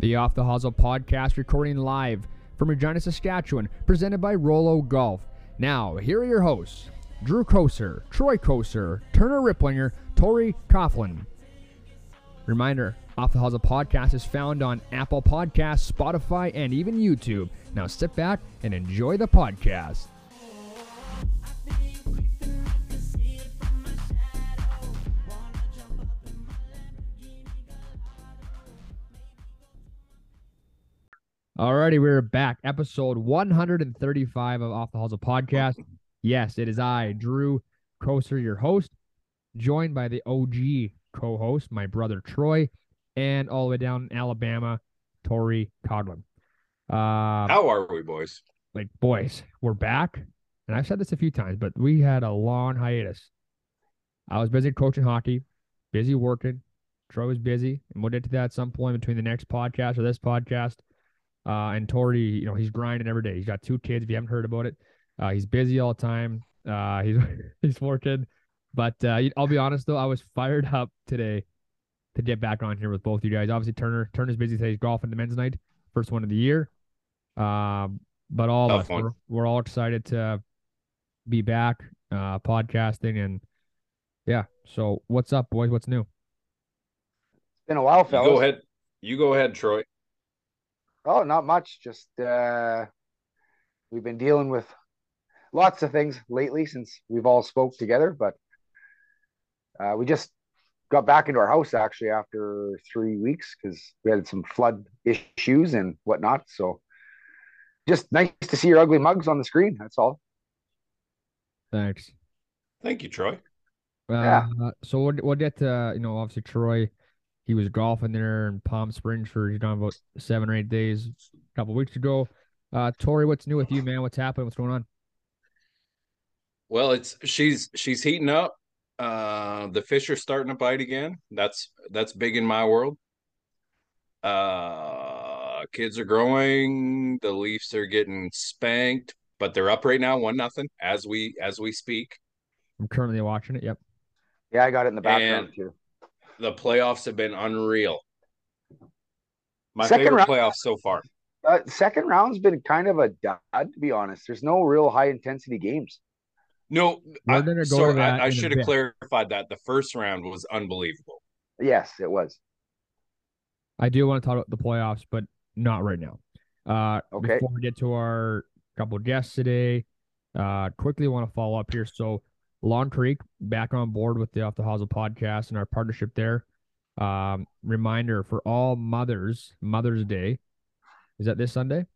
The Off the Hosel podcast recording live from Regina, Saskatchewan, presented by Rolo Golf. Now, here are your hosts Drew Koser, Troy Koser, Turner Riplinger, Tori Coughlin. Reminder Off the Hosel podcast is found on Apple Podcasts, Spotify, and even YouTube. Now sit back and enjoy the podcast. Alrighty, we're back. Episode 135 of Off the Hosel podcast. Yes, it is I, Drew Koser, your host, joined by the OG co-host, my brother Troy, and all the way down in Alabama, Tori Coughlin. Uh, How are we, boys? like boys, we're back, and I've said this a few times, but we had a long hiatus. I was busy coaching hockey, busy working. Troy was busy, and we'll get to that at some point between the next podcast or this podcast. Uh, and Tori, you know, he's grinding every day. He's got two kids. If you haven't heard about it, uh, he's busy all the time. Uh, he's he's working, but uh, I'll be honest though, I was fired up today to get back on here with both you guys. Obviously, Turner Turner's busy today. He's golfing the men's night, first one of the year. Um, but all of us, we're, we're all excited to be back, uh, podcasting and yeah. So what's up, boys? What's new? It's been a while, You fellas. go ahead. You go ahead, Troy. Oh, not much. Just uh, we've been dealing with lots of things lately since we've all spoke together. But uh, we just got back into our house actually after three weeks because we had some flood issues and whatnot. So just nice to see your ugly mugs on the screen. That's all. Thanks. Thank you, Troy. Uh, so we'll, we'll get to, you know, obviously Troy, he was golfing there in Palm Springs for, you know, about seven or eight days a couple weeks ago. Uh, Tori, what's new with you, man? What's happening? What's going on? Well, it's she's she's heating up. Uh, the fish are starting to bite again. That's that's big in my world. Uh, kids are growing. The Leafs are getting spanked, but they're up right now, one nothing as we as we speak. I'm currently watching it. Yep. Yeah, I got it in the background And- too. The playoffs have been unreal. My Second favorite round- playoffs so far. Uh, second round's been kind of a dud, to be honest. There's no real high intensity games. No, We're I, gonna go sorry, to that in I, I a should have bit. clarified that. The first round was unbelievable. Yes, it was. I do want to talk about the playoffs, but not right now. Uh, Okay. before we get to our couple guests today, uh, quickly want to follow up here. So, Long Creek back on board with the Off the Hosel podcast and our partnership there. Um, reminder for all mothers, Mother's Day. Is that this Sunday?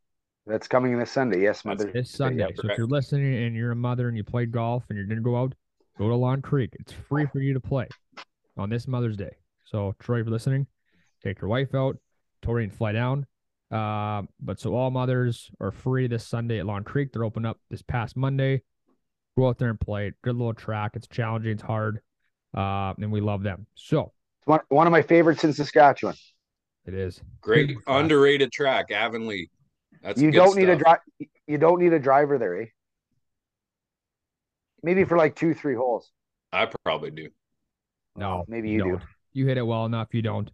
That's coming this Sunday. Yes, That's Mother. This Sunday. yeah, so if you're listening and you're a mother and you played golf and you're gonna go out, go to Long Creek. It's free for you to play on this Mother's Day. So Troy, if you're listening, take your wife out. Tori and fly down. Uh, but so all mothers are free this Sunday at Long Creek. They're open up this past Monday. Go out there and play it. Good little track. It's challenging. It's hard. Uh, and we love them. So It's one, one of my favorites in Saskatchewan. it is. Great underrated track, Avonlea. That's you good don't need a stuff. drive. You don't need a driver there, eh? Maybe for like two, three holes. I probably do. No, maybe you do. don't. You hit it well enough. You don't.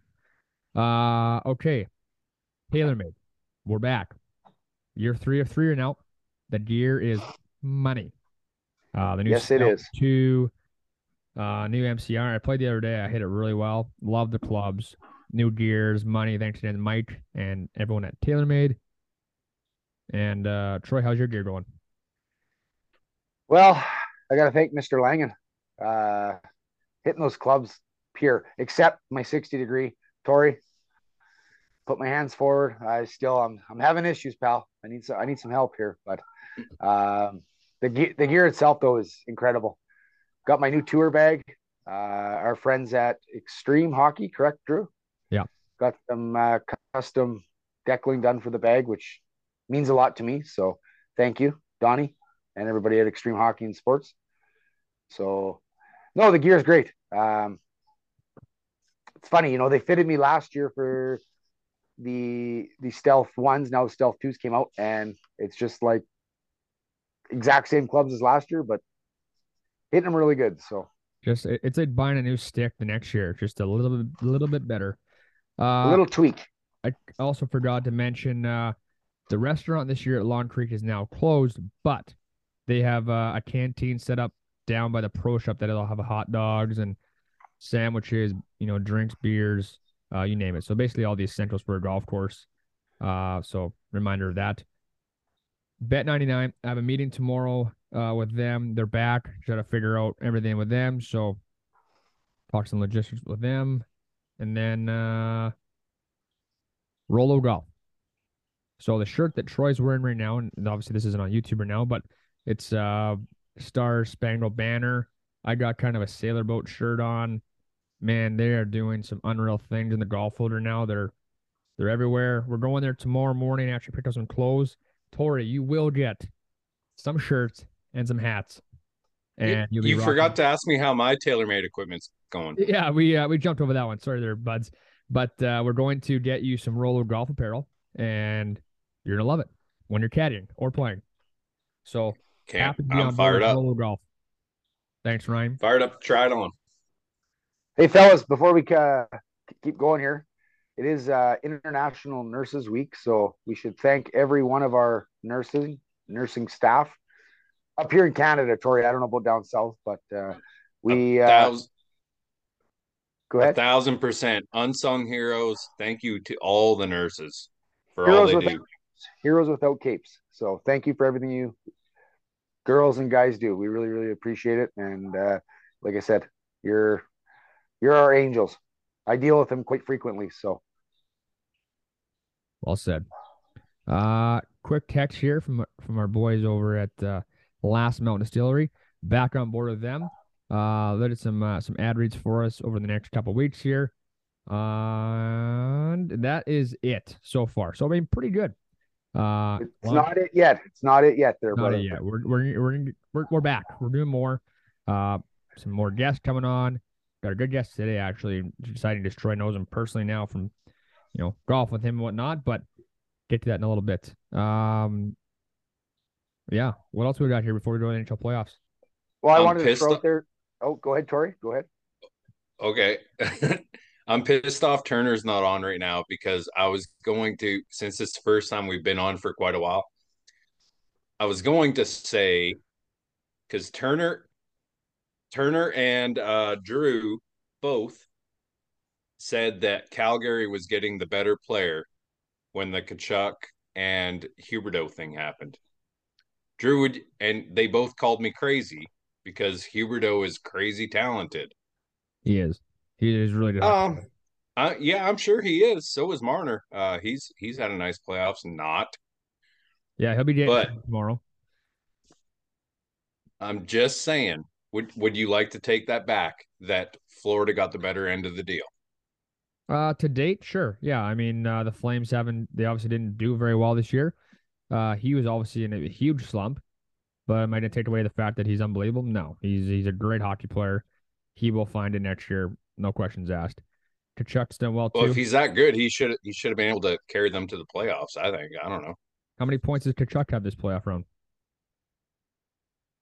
Uh, okay. TaylorMade, we're back. Year three of three are now. The gear is money. Uh, the new Yes, it is. Two, uh, new MCR. I played the other day. I hit it really well. Love the clubs. New gears, money. Thanks again to Mike and everyone at TaylorMade. And uh, Troy, how's your gear going? Well, I got to thank Mr. Langen. Uh, hitting those clubs pure, except my 60 degree. Tori, put my hands forward. I still, I'm, I'm having issues, pal. I need some, I need some help here. But um, the ge- the gear itself though is incredible. Got my new tour bag. Uh, our friends at Extreme Hockey, correct, Drew? Yeah. Got some uh, custom deckling done for the bag, which means a lot to me. So thank you, Donnie, and everybody at Extreme Hockey and Sports. So, no, the gear is great. Um, it's funny, you know, they fitted me last year for the the stealth ones. Now the stealth twos came out, and it's just like exact same clubs as last year, but hitting them really good. So Just it's like buying a new stick the next year, just a little bit, a little bit better. Uh, a little tweak. I also forgot to mention uh, the restaurant this year at Long Creek is now closed, but they have uh, a canteen set up down by the pro shop that'll have hot dogs and sandwiches, you know, drinks, beers, uh, you name it. So basically all the essentials for a golf course. Uh, so reminder of that. Bet 99. I have a meeting tomorrow uh, with them. They're back. Try to figure out everything with them. So talk some logistics with them. And then uh Rolo Golf. So the shirt that Troy's wearing right now, and obviously this isn't on YouTube right now, but it's uh Star Spangled Banner. I got kind of a sailor boat shirt on. Man, they are doing some unreal things in the golf folder now. They're they're everywhere. We're going there tomorrow morning. Actually, pick up some clothes. Tori, you will get some shirts and some hats. And you, you forgot to ask me how my TaylorMade equipment's going. Yeah, we uh, we jumped over that one. Sorry there, buds. But uh, we're going to get you some Rolo golf apparel, and you're gonna love it when you're caddying or playing. So Can't, happy to be I'm on fired up. Rolo golf. Thanks, Ryan. Fired up. Try it on. Hey, fellas, before we uh, keep going here, it is uh, International Nurses Week, so we should thank every one of our nursing nursing staff up here in Canada. Tori, I don't know about down south, but uh, we uh, go ahead. A thousand percent unsung heroes. Thank you to all the nurses for heroes all they do. Heroes without capes. So thank you for everything you girls and guys do. We really, really appreciate it. And uh, like I said, you're you're our angels. I deal with them quite frequently. So well said. Uh, quick text here from from our boys over at uh, Last Mountain Distillery. Back on board with them. Uh, they did some uh, some ad reads for us over the next couple weeks here. Uh, and that is it so far. So I mean, pretty good. Uh, it's well, not it yet. It's not it yet. There, not it yet. We're we're we're we're we're back. We're doing more. Uh, some more guests coming on. Got a good guest today. Actually, deciding to destroy knows him personally now from you know, golf with him and whatnot, but get to that in a little bit. Um, yeah. What else we got here before we go to the NHL playoffs? Well, I I'm wanted to throw out there. Oh, go ahead, Tori. Go ahead. Okay. I'm pissed off Turner's not on right now because I was going to, since it's the first time we've been on for quite a while, I was going to say, because Turner, Turner and uh, Drew both said that Calgary was getting the better player when the Tkachuk and Huberdeau thing happened. Drew would, and they both called me crazy because Huberdeau is crazy talented. He is. He is really good. Um, uh, yeah, I'm sure he is. So is Marner. Uh, he's he's had a nice playoffs. Not. Yeah, he'll be but, tomorrow. I'm just saying. Would Would you like to take that back? That Florida got the better end of the deal. Uh, to date, sure. Yeah, I mean, uh, the Flames haven't. They obviously didn't do very well this year. Uh, he was obviously in a huge slump, but am I going to take away the fact that he's unbelievable? No, he's he's a great hockey player. He will find it next year, no questions asked. Tkachuk's done well too. Well, if he's that good, he should he should have been able to carry them to the playoffs. I think. I don't know. How many points does Tkachuk have this playoff round?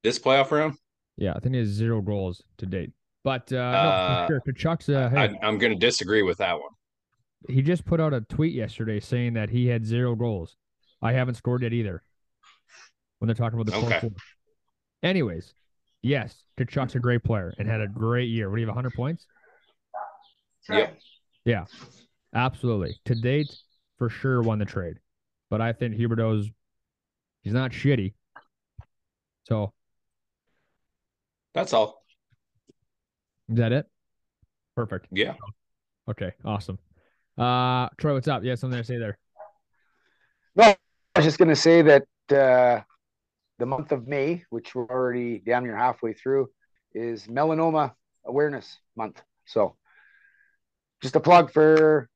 This playoff round? Yeah, I think he has zero goals to date. But uh, uh no, sure. Tkachuk's. Uh, hey, I, am going to disagree with that one. He just put out a tweet yesterday saying that he had zero goals. I haven't scored yet either. When they're talking about the okay. Anyways, yes, Tkachuk's a great player and had a great year. What do you have? 100 points? Yep. Yeah, absolutely. To date, for sure won the trade. But I think Huberdeau's he's not shitty. So that's all. Is that it? Perfect. Yeah. Okay. Awesome. Uh, Troy, what's up? You have something to say there? No, I was just going to say that uh, the month of May, which we're already damn near halfway through, is Melanoma Awareness Month. So, just a plug for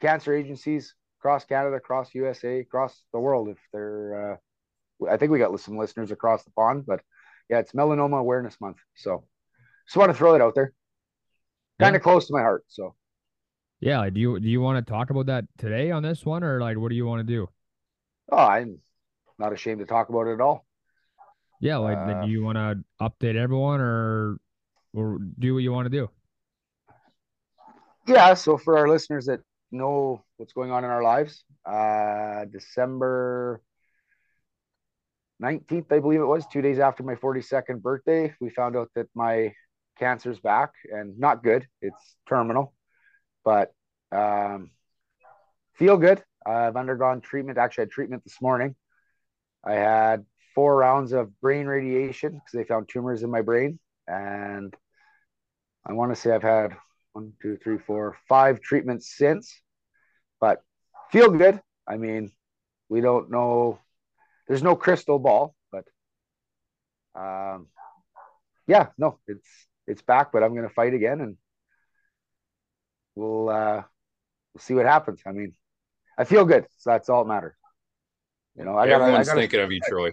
cancer agencies across Canada, across USA, across the world. If they're, uh, I think we got some listeners across the pond, but yeah, it's Melanoma Awareness Month. So, just want to throw it out there. Kind of yeah. close to my heart. So yeah, do you do you want to talk about that today on this one, or like what do you want to do? Oh, I'm not ashamed to talk about it at all. Yeah, like, uh, do you want to update everyone, or or do what you want to do? Yeah. So for our listeners that know what's going on in our lives. Uh, December 19th, I believe it was, two days after my 42nd birthday, we found out that my cancer's back and not good. It's terminal, but um, feel good. I've undergone treatment. Actually, I had treatment this morning. I had four rounds of brain radiation because they found tumors in my brain. And I want to say I've had one, two, three, four, five treatments since, but feel good. I mean, we don't know. There's no crystal ball, but um, yeah, no, it's it's back. But I'm going to fight again, and we'll uh, we'll see what happens. I mean, I feel good, so that's all that matters. You know, I got. Everyone's gotta, thinking of you, Troy.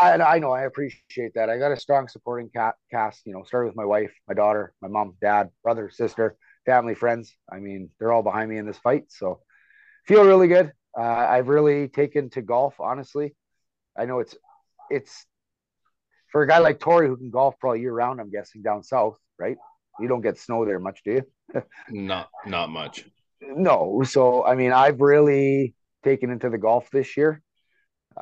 I, I know. I appreciate that. I got a strong supporting cat cast. You know, started with my wife, my daughter, my mom, dad, brother, sister, family, friends. I mean, they're all behind me in this fight. So, feel really good. Uh, I've really taken to golf. Honestly, I know it's it's for a guy like Tori who can golf probably year round. I'm guessing down south, right? You don't get snow there much, do you? Not not much. no. So I mean, I've really taken into the golf this year.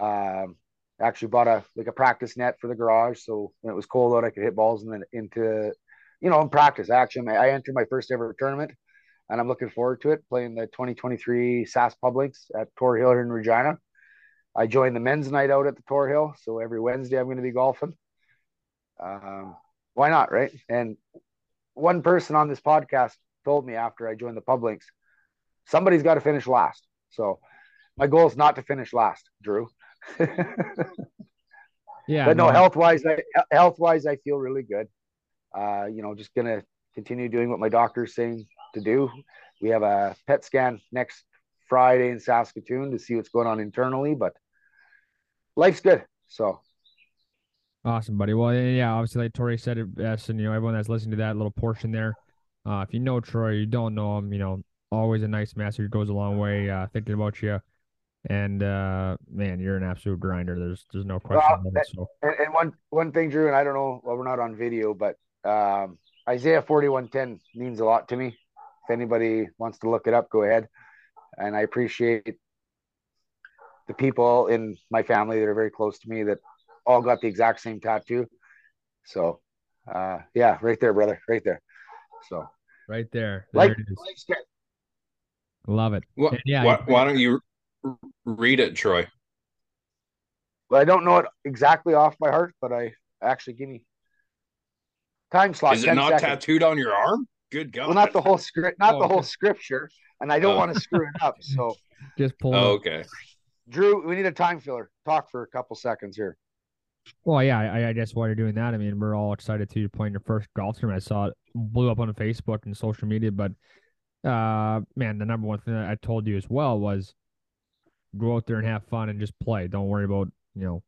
Um, actually bought a like a practice net for the garage, so when it was cold out, I could hit balls and then into, you know, in practice. Actually, I entered my first ever tournament, and I'm looking forward to it. Playing the 2023 SAS Publics at Tor Hill here in Regina. I joined the men's night out at the Tor Hill, so every Wednesday I'm going to be golfing. Um, why not, right? And one person on this podcast told me after I joined the Publics, somebody's got to finish last. So my goal is not to finish last, Drew. Yeah, but no, health wise, I, health wise, I feel really good. Uh, you know, just gonna continue doing what my doctor's saying to do. We have a PET scan next Friday in Saskatoon to see what's going on internally, but life's good. So Awesome, buddy. Well, yeah, obviously, like Tori said it best, and you know, everyone that's listening to that little portion there, uh, if you know Troy, you don't know him, you know, always a nice message goes a long way. Uh, thinking about you, and uh, man, you're an absolute grinder. There's there's no question Well, it. So and, and one one thing, Drew, and I don't know, well, we're not on video, but um, Isaiah forty one ten means a lot to me. If anybody wants to look it up, go ahead. And I appreciate the people in my family that are very close to me that all got the exact same tattoo. So, uh, yeah, right there, brother, right there. So, right there, there like, it is. Love it. Why, yeah, why, why don't you read it, Troy? Well, I don't know it exactly off by heart, but I actually give me time slot. Is it not seconds. tattooed on your arm? Good God. Well, not the whole script, not Oh, the whole okay. scripture, and I don't Oh. want to screw it up. So, just pull. Oh, it. okay. Drew, we need a time filler. Talk for a couple seconds here. Well, yeah, I, I guess while you're doing that, I mean, we're all excited to you playing your first golf tournament. I saw it blew up on Facebook and social media, but uh, man, the number one thing that I told you as well was go out there and have fun and just play. Don't worry about you know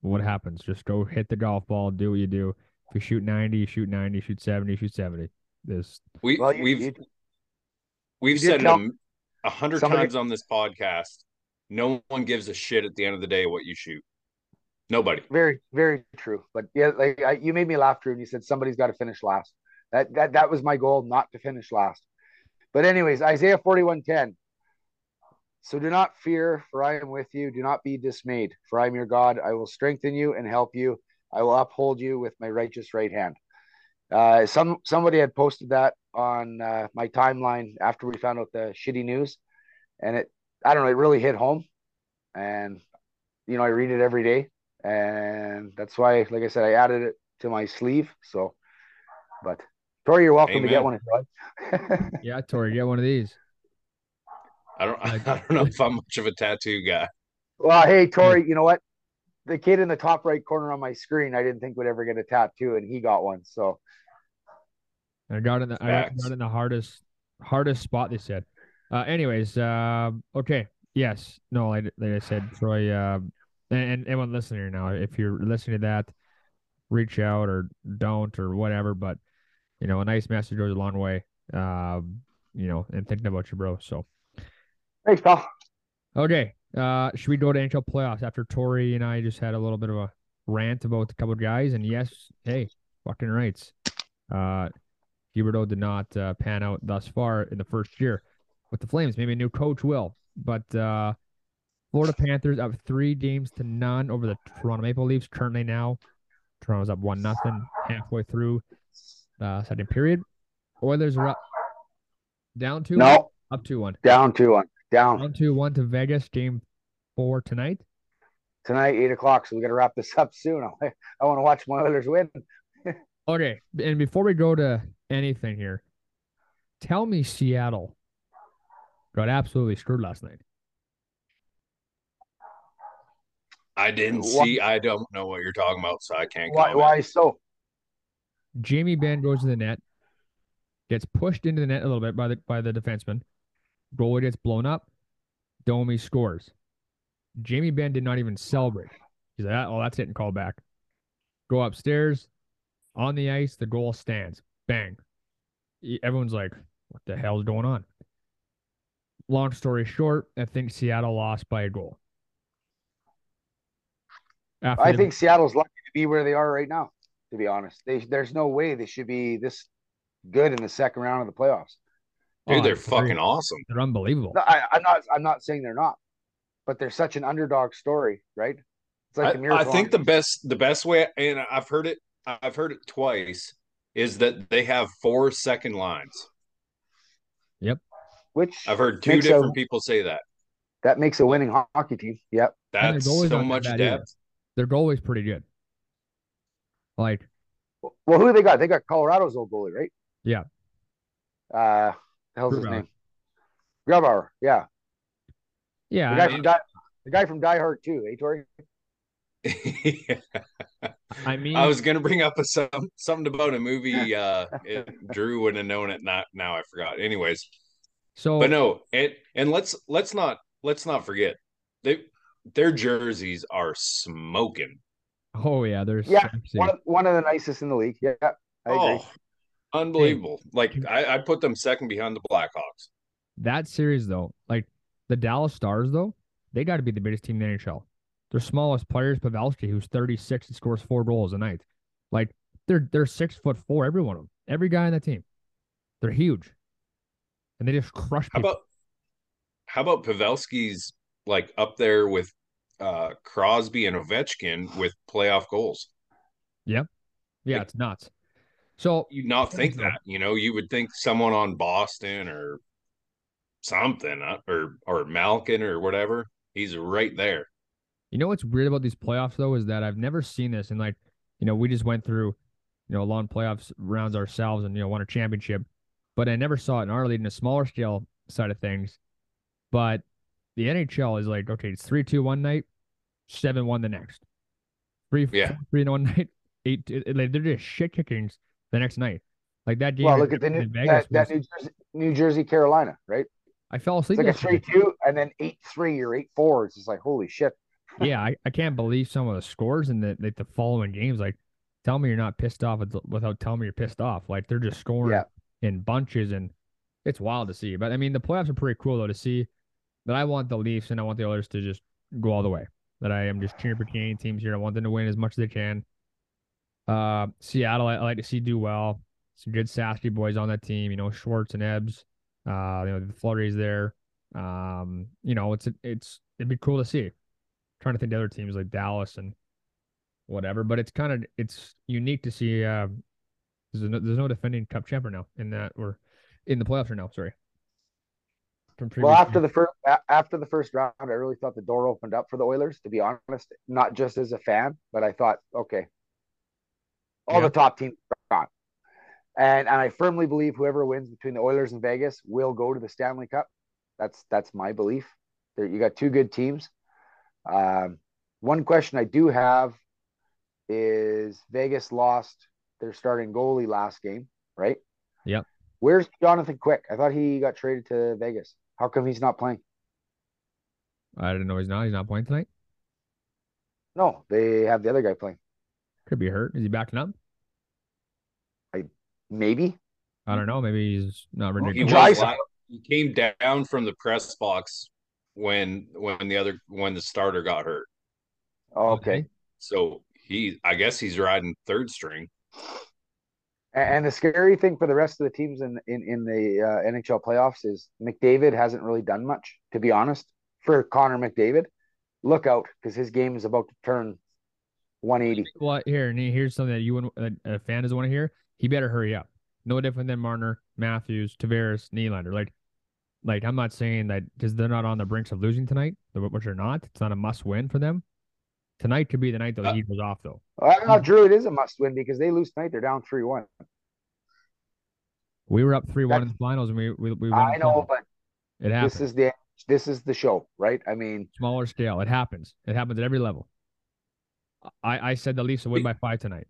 what happens. Just go hit the golf ball, do what you do. If you shoot ninety, you shoot ninety. Shoot seventy, shoot seventy. This We Well, you, we've you, we've you said it tell- a m- a hundred times on this podcast. No one gives a shit at the end of the day what you shoot. Nobody. very, very true. But yeah, like I, you made me laugh, Drew, and you said somebody's got to finish last. That that that was my goal, not to finish last. But anyways, Isaiah forty-one ten. So do not fear, for I am with you. Do not be dismayed, for I am your God. I will strengthen you and help you. I will uphold you with my righteous right hand. Uh, some somebody had posted that on uh, my timeline after we found out the shitty news, and it I don't know, it really hit home. And you know, I read it every day, and that's why, like I said, I added it to my sleeve. So, but Tori, you're welcome to get Amen. one. Troy. yeah, Tori, get one of these. I don't Like- I don't know if I'm much of a tattoo guy. well, hey Tori, hmm. you know what? The kid in the top right corner on my screen, I didn't think would ever get a tattoo, and he got one. So I got in the I got in the hardest hardest spot. They said. Uh, anyways, uh, okay, yes, no, like, like I said, Troy, uh, and, and anyone listening now, if you're listening to that, reach out or don't or whatever. But you know, a nice message goes a long way. Um, you know, and thinking about you, bro. So thanks, pal. okay, uh, should we go to NHL playoffs after Tori and I just had a little bit of a rant about a couple of guys? And yes, hey, fucking rights. Uh, Huberdeau did not uh, pan out thus far in the first year. With the Flames. Maybe a new coach will. But uh, Florida Panthers up three games to none over the Toronto Maple Leafs currently now. Toronto's up one nothing halfway through uh, second period. Oilers are up down two. No, up two one. down two one. Down Down two one to Vegas. Game four tonight. tonight, eight o'clock. So we got to wrap this up soon. I, I want to watch my Oilers win. Okay, and before we go to anything here, tell me Seattle got absolutely screwed last night. I didn't Why- see. I don't know what you're talking about, so I can't Why? comment. Why so? Jamie Benn goes to the net, gets pushed into the net a little bit by the by the defenseman. Goalie gets blown up. Domi scores. Jamie Benn did not even celebrate. He's like, "Oh, that's it," and call back. Go upstairs, on the ice. The goal stands. Bang. Everyone's like, "What the hell is going on?" Long story short, I think Seattle lost by a goal. After I the- think Seattle's lucky to be where they are right now. To be honest, they there's no way they should be this good in the second round of the playoffs. Dude, Oh, they're I agree. fucking awesome. they're unbelievable. No, I, I'm not. I'm not saying they're not, but they're such an underdog story, right? It's like I, miracle. I think the best the best way, and I've heard it. I've heard it twice. Is that they have four second lines? Which I've heard two Makes a- different people say that. that makes a winning hockey team. Yep. That's their goalie's so not that much bad either. depth. Their goalie's pretty good. Like, Well, who they got? They got Colorado's old goalie, right? Yeah. Uh, the hell's his name? Grubauer. Yeah. yeah, The guy I, from Die. The guy from Die Hard too, eh, Tori? I mean, I was gonna bring up a some something about a movie. Uh, it, Drew wouldn't have known it. Not now. I forgot. Anyways, so but no, and and let's let's not let's not forget they their jerseys are smoking. oh yeah, there's Yeah, sexy. One of, one of the nicest in the league. Yeah, I oh, agree. Oh, unbelievable! Like I, I put them second behind the Blackhawks. that series though, like the Dallas Stars though, they got to be the biggest team in the NHL. Their smallest player is Pavelski, who's 36 and scores four goals a night. Like they're they're six foot four, every one of them, every guy on that team. They're huge, and they just crush How about how about Pavelski's like up there with uh Crosby and Ovechkin with playoff goals? Yep. Yeah, it's nuts. So You not think that, you know, you would think someone on Boston or something uh, or or Malkin or whatever. He's right there. You know what's weird about these playoffs though is that I've never seen this, and like, you know, we just went through, you know, long playoffs rounds ourselves, and you know, won a championship, but I never saw it in our league in a smaller scale side of things. But the NHL is like, okay, it's three two one night, seven one the next, three Yeah. four, three one night, eight. It, it- like they're just shit kickings the next night. Like that game. Well, look at the new Vegas that, that New Jersey, New Jersey, Carolina, right? I fell asleep. It's like a three yesterday. two and then eight three or eight four. It's just like holy shit. yeah, I, I can't believe some of the scores in the like the following games. Like, tell me you're not pissed off without telling me you're pissed off. Like they're just scoring Yeah. In bunches, and it's wild to see. But I mean, the playoffs are pretty cool though to see. But I want the Leafs and I want the others to just go all the way. That I am just cheering for Canadian teams here. I want them to win as much as they can. Uh, Seattle, I, I like to see do well. Some good sassy boys on that team. You know, Schwartz and Ebbs. Uh, you know the Flurries there. Um, you know, it's it's it'd be cool to see trying to think of other teams like Dallas and whatever, but it's kind of it's unique to see. Uh, there's no, there's no defending Cup champion now in that or in the playoffs right now. Sorry. From Well, after the first after the first round, I really thought the door opened up for the Oilers. To be honest, not just as a fan, but I thought, okay, all Yeah. the top teams are gone, and and I firmly believe whoever wins between the Oilers and Vegas will go to the Stanley Cup. That's that's my belief. There, you got two good teams. Um, one question I do have is Vegas lost their starting goalie last game, right? Yep. Where's Jonathan Quick? I thought he got traded to Vegas. How come he's not playing? I didn't know he's not. He's not playing tonight. No, they have the other guy playing. Could be hurt. Is he backing up? I Maybe. I don't know. Maybe he's not ready. He to was go. Dries- la- he came down from the press box when when the other when the starter got hurt. Okay. So he I guess he's riding third string. And the scary thing for the rest of the teams in in, in the uh, NHL playoffs is McDavid hasn't really done much, to be honest. For Connor McDavid, look out because his game is about to turn 180. Well, here and here's something that you a, a fan doesn't want to hear. He better hurry up. No different than Marner, Matthews, Tavares, Nylander. Like, like I'm not saying that because they're not on the brinks of losing tonight, which they're not. It's not a must win for them. Tonight could be the night the heat goes off, though. Well, Drew, it is a must win because they lose tonight. They're down three one. We were up three one in the finals, and we we, we I know, but it happens. This is the this is the show, right? I mean, smaller scale. It happens. It happens at every level. I I said the Leafs will win by five tonight.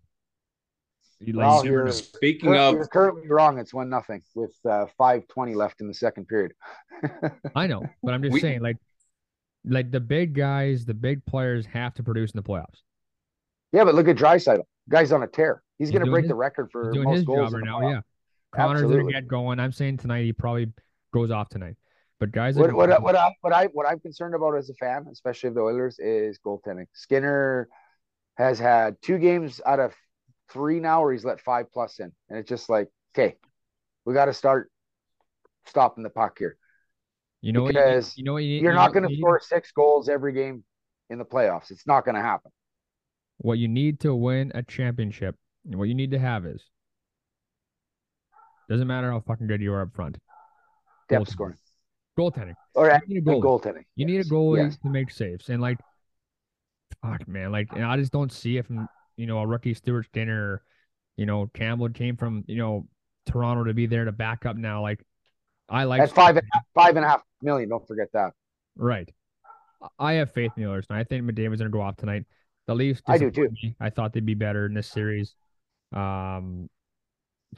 Well, you're, speaking you're, of, you're currently wrong. It's one nothing with uh, five twenty left in the second period. I know, but I'm just we, saying, like, like the big guys, the big players have to produce in the playoffs. Yeah, but look at Draisaitl. Guy's on a tear. He's, He's going to break his, the record for doing most his goals job right now. Yeah, Connor's going to get going. I'm saying tonight he probably goes off tonight. But guys, what what, what I what I what I'm concerned about as a fan, especially of the Oilers, is goaltending. Skinner has had two games out of three now where he's let five plus in, and it's just like, okay, we got to start stopping the puck here. You know, because you, you know what you you're you not going to score six goals every game in the playoffs. It's not going to happen. What you need to win a championship, what you need to have is doesn't matter how fucking good you are up front. Depth scoring. Goaltending. Or you need a goalie. goaltending. You yes. need a goalie yes. to make saves. And like fuck man, like and I just don't see it from you know a rookie Stuart Skinner, you know Campbell came from you know Toronto to be there to back up now. Like I like that's five and a half, five and a half million. Don't forget that. Right. I have faith in the Oilers, and I think McDavid's going to go off tonight. The Leafs, I do too. Me. I thought they'd be better in this series. Um,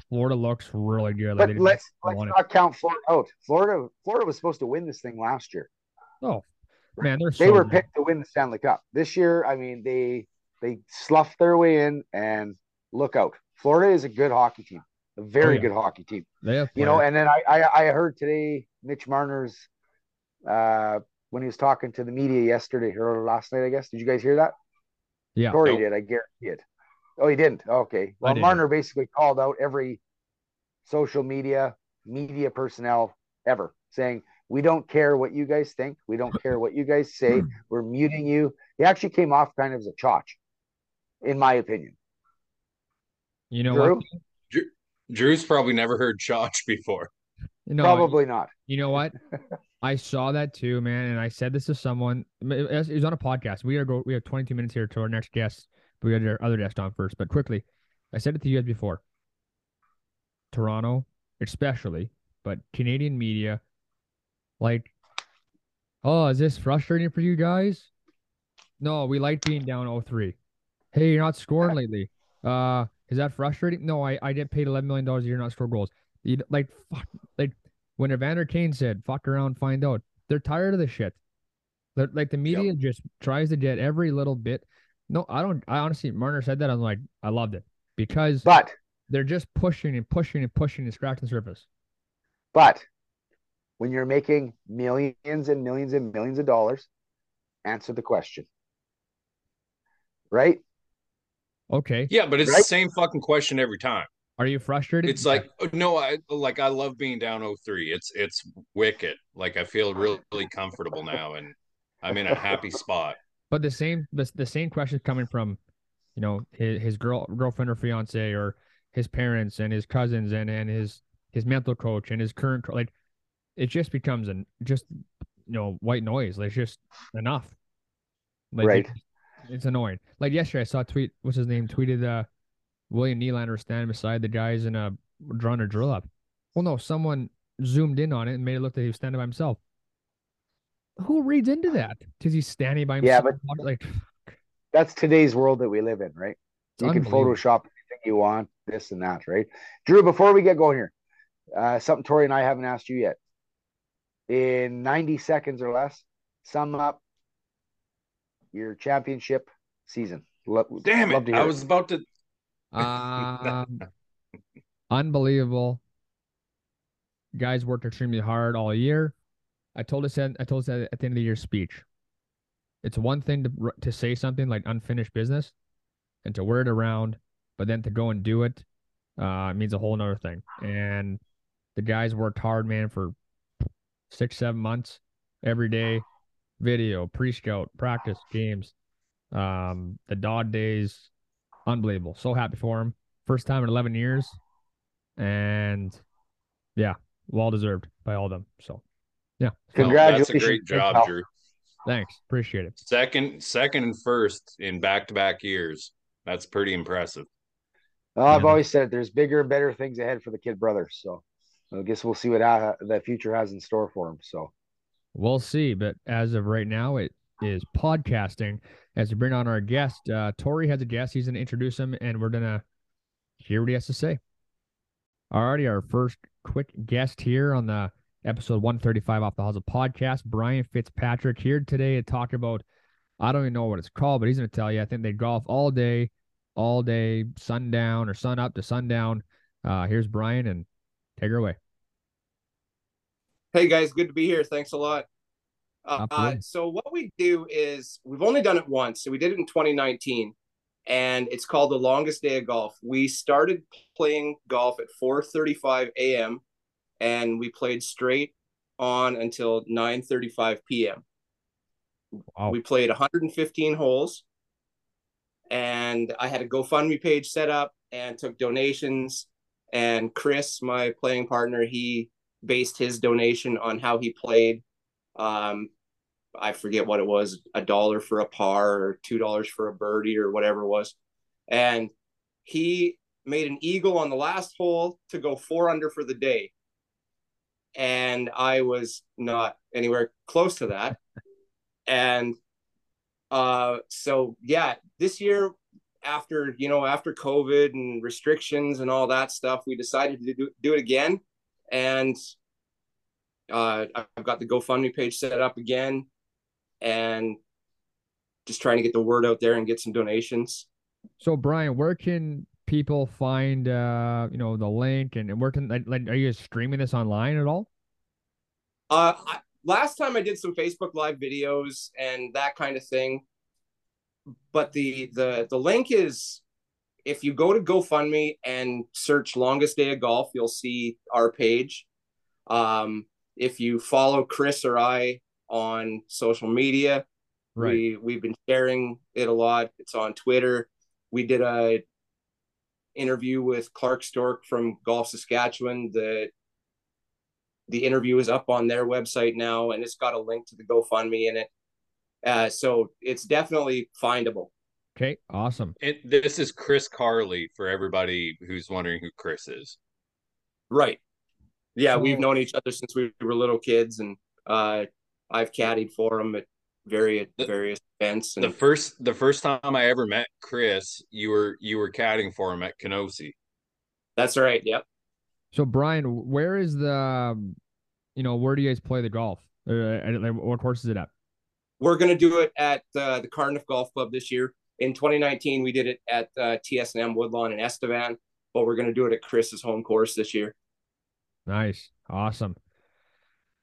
Florida looks really good. But let's let's not count Florida out. Florida Florida was supposed to win this thing last year. Oh man, they're they so were good. picked to win the Stanley Cup this year. I mean, they they sloughed their way in, and look out. Florida is a good hockey team, a very oh, yeah. good hockey team. They have you know, and then I, I I heard today Mitch Marner's uh when he was talking to the media yesterday or last night, I guess. Did you guys hear that? Yeah. Corey nope. did. I guarantee it. Oh, he didn't. Okay. Well, Marner basically called out every social media, media personnel ever saying, we don't care what you guys think. We don't care what you guys say. We're muting you. He actually came off kind of as a chotch, in my opinion. You know Drew? what? Drew, Drew's probably never heard chotch before. No, probably not. You know what? I saw that too, man, and I said this to someone. It was on a podcast. We are go. We have 22 minutes here to our next guest. But we got our other guest on first. But quickly, I said it to you guys before. Toronto, especially, but Canadian media, like, oh, is this frustrating for you guys? No, we like being down 0-3. Hey, you're not scoring lately. Uh, is that frustrating? No, I, I get paid eleven million dollars a year not score goals. You, like fuck, like when Evander Kane said, "Fuck around, find out." They're tired of the shit. They're, like the media yep. just tries to get every little bit. No, I don't. I honestly, Marner said that. I'm like, I loved it because, but they're just pushing and pushing and pushing and scratching the surface. But when you're making millions and millions and millions of dollars, answer the question. Right? Okay. Yeah, but it's right? the same fucking question every time. Are you frustrated? It's like uh, no, I like I love being down 03. It's it's wicked. Like I feel really, really comfortable now and I'm in a happy spot. But the same the, the same question coming from, you know, his, his girl girlfriend or fiance or his parents and his cousins and and his his mental coach and his current like it just becomes an just you know white noise. Like, it's just enough. Like, right. It, it's annoying. Like yesterday, I saw a tweet. What's his name? Tweeted uh, William Nylander standing beside the guys in a drawing a drill up. Well, no, someone zoomed in on it and made it look like he was standing by himself. Who reads into that? Because he's standing by himself. Yeah, but like that's today's world that we live in, right? You can Photoshop anything you want, this and that, right? Drew, before we get going here, uh, something Tori and I haven't asked you yet. In 90 seconds or less, sum up your championship season. Lo- Damn it. I was about to. um, unbelievable. Guys worked extremely hard all year. I told us that I told us that at the end of the year speech. It's one thing to to say something like unfinished business, and to wear it around, but then to go and do it, uh, means a whole nother thing. And the guys worked hard, man, for six, seven months every day, video, pre-scout, practice, games. Um, the Dodd days, unbelievable. So happy for him. First time in 11 years. And yeah, well deserved by all of them. So yeah. Congratulations. That's a great job, Drew. Thanks. Appreciate it. Second, second and first in back to back years. That's pretty impressive. Well, I've yeah. always said there's bigger and better things ahead for the kid brothers. So I guess we'll see what uh, the future has in store for him. So we'll see. But as of right now, it is podcasting. As we bring on our guest, uh, Tori has a guest. He's going to introduce him, and we're going to hear what he has to say. Alrighty, our first quick guest here on the episode 135 off the Hosel podcast. Brian Fitzpatrick here today to talk about, I don't even know what it's called, but he's going to tell you. I think they golf all day, all day, sundown or sun up to sundown. Uh, here's Brian and take her away. Hey guys, good to be here. Thanks a lot. Uh, uh, so what we do is we've only done it once. So we did it in 2019 and it's called the longest day of golf. We started playing golf at 4:35 a.m and we played straight on until 9:35 p.m. Wow. We played 115 holes, and I had a GoFundMe page set up and took donations. And Chris, my playing partner, he based his donation on how he played. Um, I forget what it was, a dollar for a par or two dollars for a birdie or whatever it was. And he made an eagle on the last hole to go four under for the day and I was not anywhere close to that. and uh, so yeah, this year after you know after COVID and restrictions and all that stuff, we decided to do, do it again, and uh, I've got the GoFundMe page set up again, and just trying to get the word out there and get some donations. So Brian, where can people find uh you know the link and, and where can like are you streaming this online at all uh I, last time i did some facebook live videos and that kind of thing but the the the link is if you go to gofundme and search longest day of golf you'll see our page um if you follow chris or i on social media right. we we've been sharing it a lot it's on twitter we did a interview with Clark Stork from Golf Saskatchewan. The the interview is up on their website now, and it's got a link to the GoFundMe in it. Uh, so it's definitely findable. Okay, awesome. And this is Chris Carley for everybody who's wondering who Chris is. Right. Yeah, so, we've known each other since we were little kids, and uh, I've caddied for him at various various events. And... The first the first time I ever met Chris, you were you were caddying for him at Kenosee. That's right. Yep. So Brian, where is the, um, you know, where do you guys play the golf? Uh, what course is it at? We're gonna do it at uh, the Cardiff Golf Club this year. In 2019, we did it at uh, TSNM Woodlawn in Estevan, but we're gonna do it at Chris's home course this year. Nice, awesome.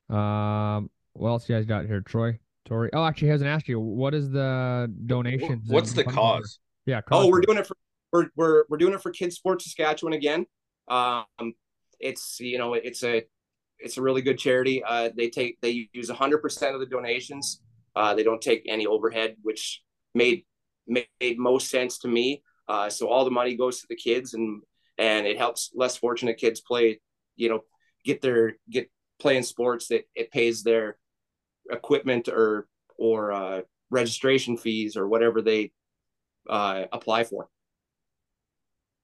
Um, what else you guys got here, Troy? Tori. Oh, actually, hasn't asked you. What is the donation? What's the cause? Yeah. Cause oh, we're doing it for we're we're we're doing it for Kids Sports Saskatchewan again. Um, it's you know it's a it's a really good charity. Uh, they take they use 100 percent of the donations. Uh, they don't take any overhead, which made made most sense to me. Uh, so all the money goes to the kids, and and it helps less fortunate kids play. You know, get their get playing sports that it pays their equipment or or uh, registration fees or whatever they uh, apply for.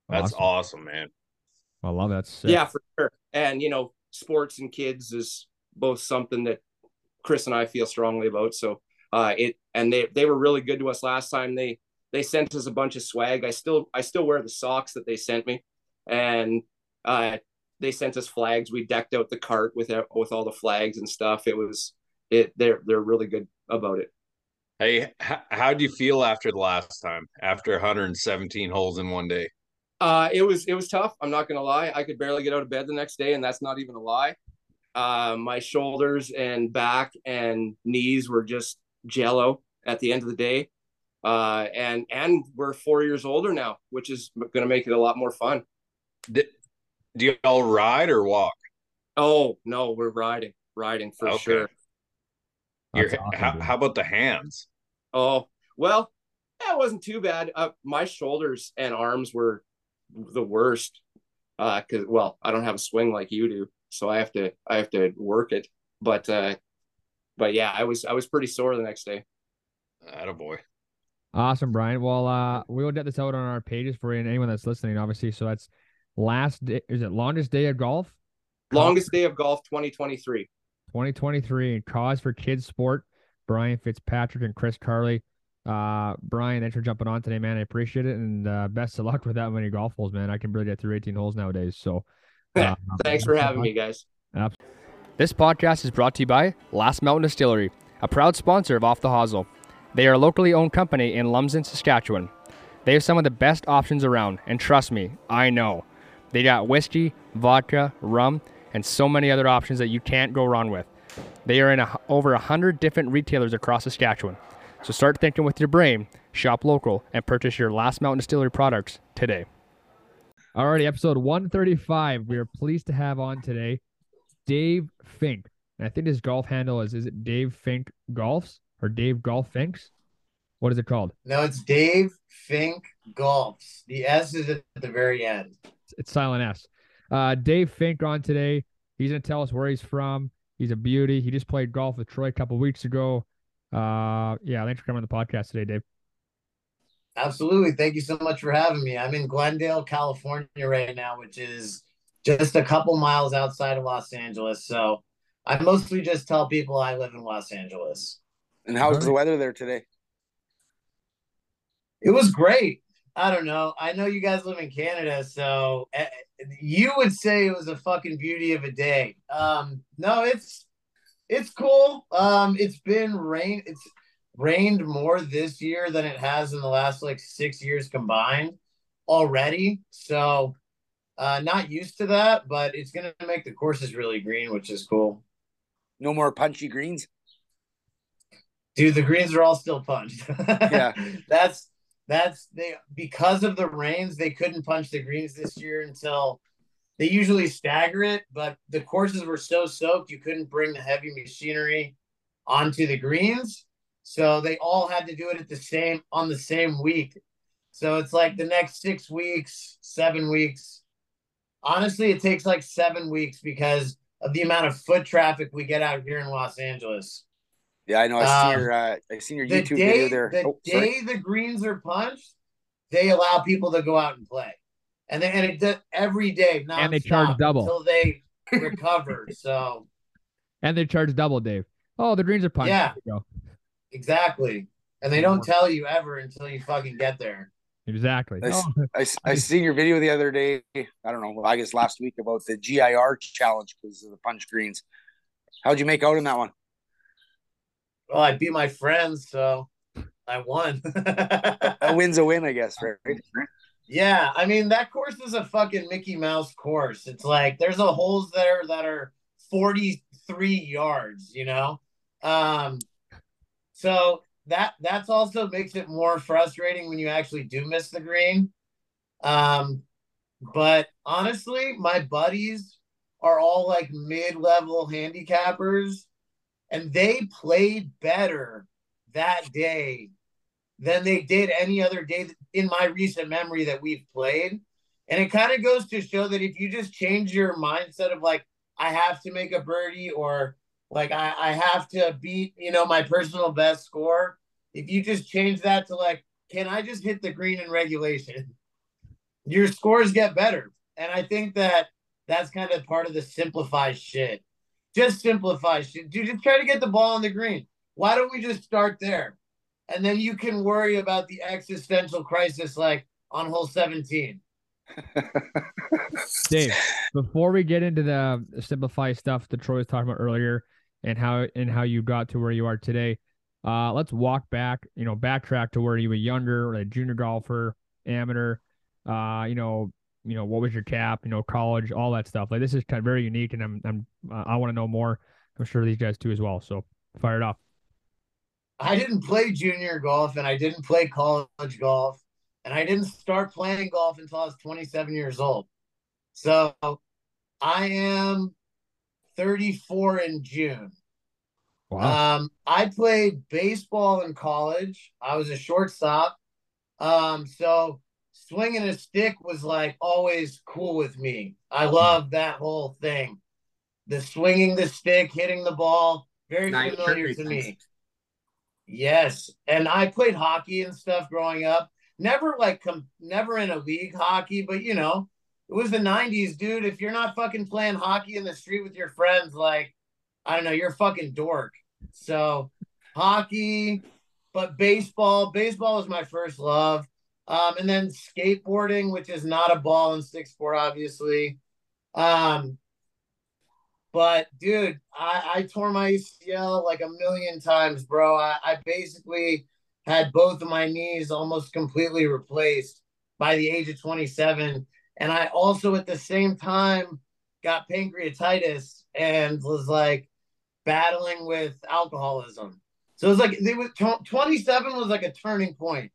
That's awesome. awesome, man. I love that. Sick. Yeah, for sure. And you know, sports and kids is both something that Chris and I feel strongly about. So uh, it and they they were really good to us last time. They they sent us a bunch of swag. I still I still wear the socks that they sent me, and uh, they sent us flags. We decked out the cart with with all the flags and stuff. It was it they're they're really good about it. Hey, how do you feel after the last time? After 117 holes in one day? Uh, it was it was tough. I'm not gonna lie. I could barely get out of bed the next day, and that's not even a lie. Uh, my shoulders and back and knees were just jello at the end of the day. Uh, and and we're four years older now, which is going to make it a lot more fun. do you all ride or walk? Oh no, we're riding, riding for okay. sure. Awesome, how, how about the hands? Oh well, that wasn't too bad. Uh, my shoulders and arms were the worst. Uh, cause well, I don't have a swing like you do, so I have to I have to work it. But uh, but yeah, I was I was pretty sore the next day. boy. Awesome, Brian. Well, uh, we will get this out on our pages for you and anyone that's listening, obviously. So that's last day. Is it longest day of golf? Longest day of golf 2023. 2023 cause for kids sport. Brian Fitzpatrick and Chris Carley. Uh, Brian, thanks for jumping on today, man. I appreciate it, and uh, best of luck with that many golf holes, man. I can really get through 18 holes nowadays. So, uh, thanks for having me, guys. Absolutely. This podcast is brought to you by Last Mountain Distillery, a proud sponsor of Off the Hosel. They are a locally owned company in Lumsden, Saskatchewan. They have some of the best options around, and trust me, I know. They got whiskey, vodka, rum, and so many other options that you can't go wrong with. They are in a, over 100 different retailers across Saskatchewan. So start thinking with your brain, shop local, and purchase your Last Mountain Distillery products today. Alrighty, episode 135. We are pleased to have on today Dave Fink. And I think his golf handle is is it Dave Fink Golfs or Dave Golf Finks? What is it called? No, it's Dave Fink Golfs. The S is at the very end. It's silent S. Uh, Dave Fink on today. He's gonna tell us where he's from. He's a beauty. He just played golf with Troy a couple weeks ago. Uh, yeah, thanks for coming on the podcast today, Dave. Absolutely. Thank you so much for having me. I'm in Glendale, California right now, which is just a couple miles outside of Los Angeles. So I mostly just tell people I live in Los Angeles. And how's the weather there today? It was great. I don't know. I know you guys live in Canada, so uh, you would say it was a fucking beauty of a day. Um, no, it's it's cool. Um, it's been rain. It's rained more this year than it has in the last like six years combined already. So, uh, not used to that, but it's gonna make the courses really green, which is cool. No more punchy greens. Dude, the greens are all still punched. yeah, that's that's they because of the rains. They couldn't punch the greens this year until they usually stagger it, but the courses were so soaked you couldn't bring the heavy machinery onto the greens. So they all had to do it at the same on the same week. So it's like the next six weeks, seven weeks. Honestly, it takes like seven weeks because of the amount of foot traffic we get out here in Los Angeles. Yeah, I know. I um, seen your uh, I seen your YouTube day, video there. The oh, day the greens are punched, they allow people to go out and play and they and it does every day. And they charge double until they recover. so, and they charge double, Dave. Oh, the greens are punched. Yeah, exactly. And they don't tell you ever until you fucking get there. Exactly. I, oh. I, I seen your video the other day. I don't know. I guess last week about the GIR challenge because of the punch greens. How'd you make out in that one? Well, I beat my friends, so I won. a win's a win, I guess, right? Yeah, I mean that course is a fucking Mickey Mouse course. It's like there's a holes there that are 43 yards, you know. Um so that that's also makes it more frustrating when you actually do miss the green. Um but honestly, my buddies are all like mid-level handicappers and they played better that day than they did any other day in my recent memory that we've played. And it kind of goes to show that if you just change your mindset of like, I have to make a birdie or like I, I have to beat, you know, my personal best score. If you just change that to like, can I just hit the green in regulation? Your scores get better. And I think that that's kind of part of the simplify shit. Just simplify shit. Dude, just try to get the ball on the green. Why don't we just start there? and then you can worry about the existential crisis like on hole 17. Dave, before we get into the simplify stuff that Troy was talking about earlier and how and how you got to where you are today, uh, let's walk back, you know, backtrack to where you were younger, a junior golfer, amateur, uh, you know, you know, what was your cap, you know, college, all that stuff. Like this is kind of very unique, and I'm I'm uh, I want to know more. I'm sure these guys too as well. So fire it off. I didn't play junior golf and I didn't play college golf and I didn't start playing golf until I was 27 years old. So I am 34 in June. Wow. Um, I played baseball in college. I was a shortstop. Um, so swinging a stick was like always cool with me. I love that whole thing. The swinging the stick, hitting the ball, very nice familiar to me. Yes, and I played hockey and stuff growing up. Never like com- never in a league hockey, but you know, it was the 90s, dude. If you're not fucking playing hockey in the street with your friends, like I don't know, you're a fucking dork. So, hockey, but baseball, baseball was my first love. Um, and then skateboarding, which is not a ball and stick sport, obviously. Um, but dude, I, I tore my ACL like a million times, bro. I, I basically had both of my knees almost completely replaced by the age of 27. And I also at the same time got pancreatitis and was like battling with alcoholism. So it was like it was 27 was like a turning point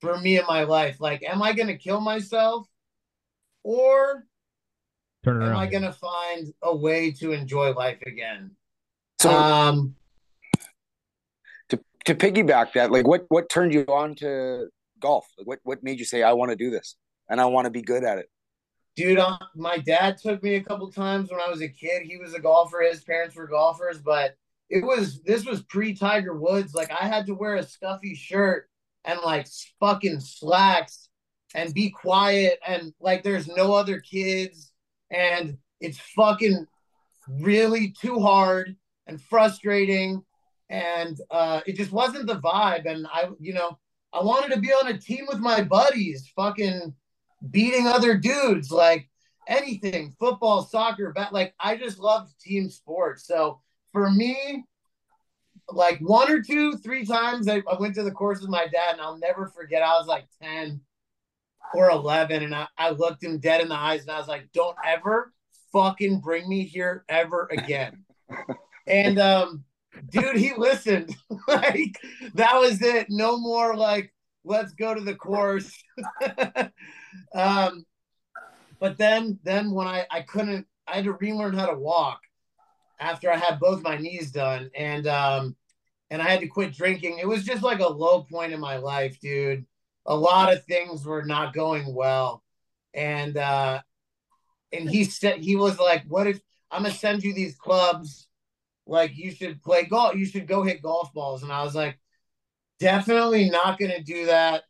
for me in my life. Like, am I going to kill myself or Turn am I going to find a way to enjoy life again? So, um, to, to piggyback that, like what, what turned you on to golf? Like what, what made you say, I want to do this and I want to be good at it? Dude, uh, my dad took me a couple times when I was a kid. He was a golfer. His parents were golfers, but it was this was pre Tiger Woods. Like I had to wear a stuffy shirt and like fucking slacks and be quiet and like there's no other kids and it's fucking really too hard and frustrating and uh it just wasn't the vibe and I you know I wanted to be on a team with my buddies fucking beating other dudes like anything football soccer but like I just loved team sports so for me like one or two, three times I, I, went to the course with my dad, and I'll never forget. I was like 10 or 11, and I, I looked him dead in the eyes, and I was like, don't ever fucking bring me here ever again. and, um, dude, he listened. like, that was it. No more, like, let's go to the course. um, but then, then when I, I couldn't, I had to relearn how to walk after I had both my knees done, and um, and I had to quit drinking. It was just like a low point in my life, dude. A lot of things were not going well, and uh, and he said he was like, "What if I'm gonna send you these clubs? Like you should play golf. You should go hit golf balls." And I was like, "Definitely not gonna do that.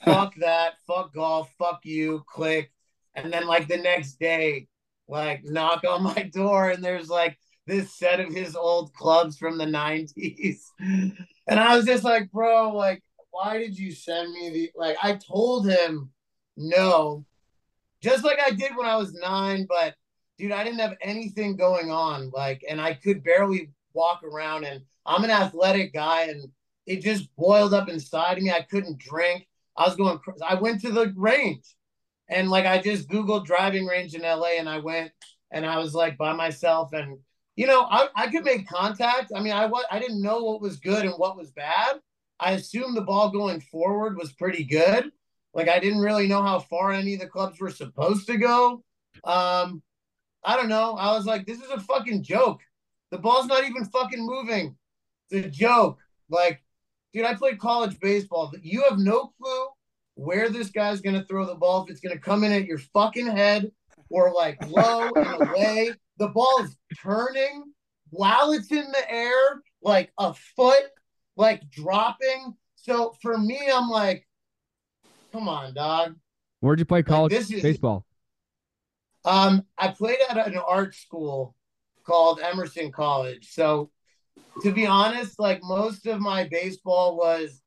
Fuck that. Fuck golf. Fuck you. Click." And then like the next day, like knock on my door, and there's like this set of his old clubs from the 90s. And I was just like, bro, like, why did you send me the like I told him no, just like I did when I was nine, but dude, I didn't have anything going on. Like, and I could barely walk around and I'm an athletic guy and it just boiled up inside of me. I couldn't drink. I was going I went to the range and like I just Googled driving range in LA and I went and I was like by myself and you know, I, I could make contact. I mean, I what I didn't know what was good and what was bad. I assumed the ball going forward was pretty good. Like I didn't really know how far any of the clubs were supposed to go. Um, I don't know. I was like, this is a fucking joke. The ball's not even fucking moving. It's a joke. Like, dude, I played college baseball. You have no clue where this guy's gonna throw the ball. If it's gonna come in at your fucking head or like low and away the ball is turning while it's in the air, like a foot, like dropping. So for me, I'm like, come on, dog. Where'd you play college like, is, baseball? Um, I played at an art school called Emerson College. So to be honest, like most of my baseball was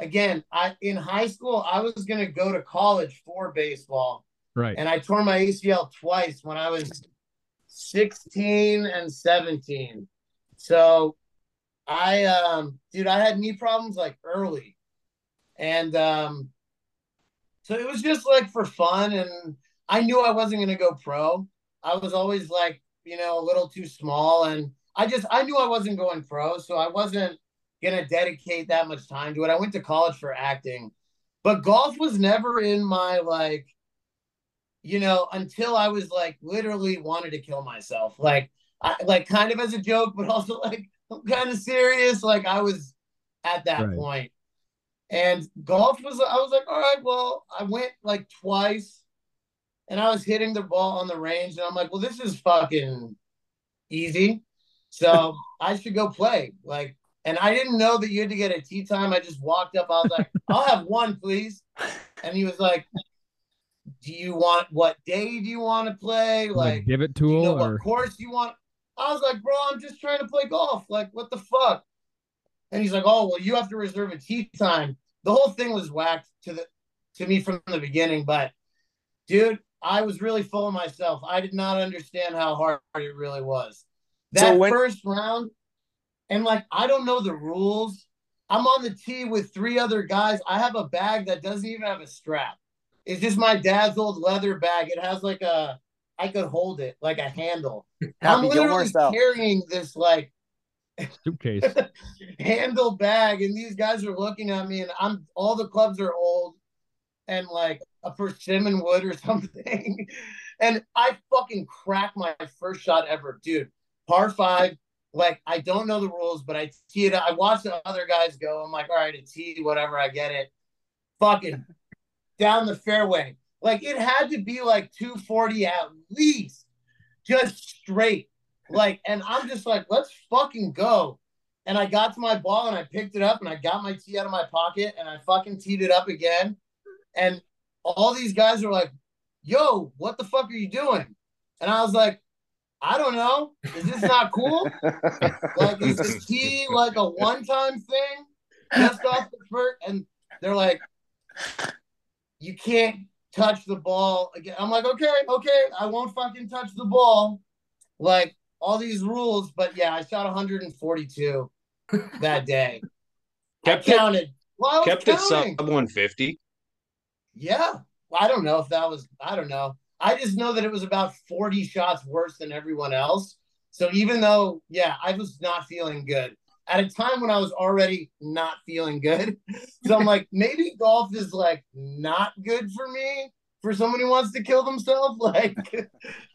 again, I in high school, I was gonna go to college for baseball. Right. And I tore my ACL twice when I was 16 and 17. So I um dude, I had knee problems like early. And um so it was just like for fun and I knew I wasn't to go pro. I was always like, you know, a little too small and I just I knew I wasn't going pro, so I wasn't going to dedicate that much time to it. I went to college for acting. But golf was never in my like you know, until I was like literally wanted to kill myself. Like I like kind of as a joke, but also like I'm kind of serious. Like I was at that right. point. And golf was I was like, all right, well, I went like twice and I was hitting the ball on the range, and I'm like, well, this is fucking easy. So I should go play. Like, and I didn't know that you had to get a tee time. I just walked up. I was like, I'll have one, please. And he was like, do you want what day do you want to play? Like, like give it to him. You know or... what course you want? I was like, bro, I'm just trying to play golf. Like, what the fuck? And he's like, oh, well, you have to reserve a tee time. The whole thing was whacked to the to me from the beginning. But dude, I was really full of myself. I did not understand how hard it really was. That so when... first round, and like I don't know the rules. I'm on the tee with three other guys. I have a bag that doesn't even have a strap. It's just my dad's old leather bag. It has like a I could hold it like a handle. I'm literally carrying this like suitcase handle bag, and these guys are looking at me, and I'm all the clubs are old and like a persimmon wood or something. and I fucking cracked my first shot ever, dude. Par five. Like I don't know the rules, but I tee it. I watch the other guys go. I'm like, all right, a tee, whatever. I get it. Fucking down the fairway. Like it had to be like 240 at least, just straight. Like, and I'm just like, let's fucking go. And I got to my ball and I picked it up and I got my tee out of my pocket and I fucking teed it up again. And all these guys were like, yo, what the fuck are you doing? And I was like, I don't know. Is this not cool? like, is the tee like a one time thing? Just off the first, and they're like, you can't touch the ball again. I'm like, okay, okay, I won't fucking touch the ball. Like all these rules, but yeah, I shot 142 that day. Kept I counted. It, well, kept counting. it sub 150. Yeah. well, I don't know if that was, I don't know. I just know that it was about 40 shots worse than everyone else. So even though, yeah, I was not feeling good at a time when I was already not feeling good. So I'm like, maybe golf is like not good for me for someone who wants to kill themselves. Like,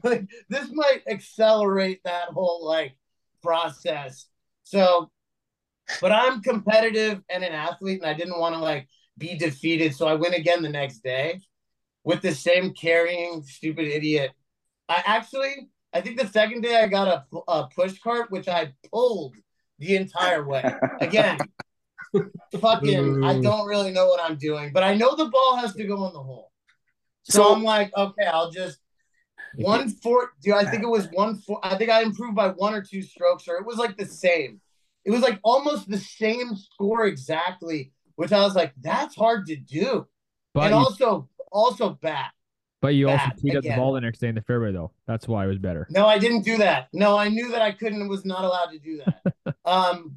like this might accelerate that whole like process. So, but I'm competitive and an athlete, and I didn't want to like be defeated. So I went again the next day with the same carrying stupid idiot. I actually, I think the second day I got a, a push cart, which I pulled the entire way. Again, fucking, I mm. don't really know what I'm doing, but I know the ball has to go in the hole. So, so I'm like, okay, I'll just one four. Do I think it was one four? I think I improved by one or two strokes, or it was like the same. It was like almost the same score exactly which I was like, that's hard to do. But and also, also bad. But you also teed up the ball the next day in the fairway, though. That's why it was better. No, I didn't do that. No, I knew that I couldn't was not allowed to do that. um,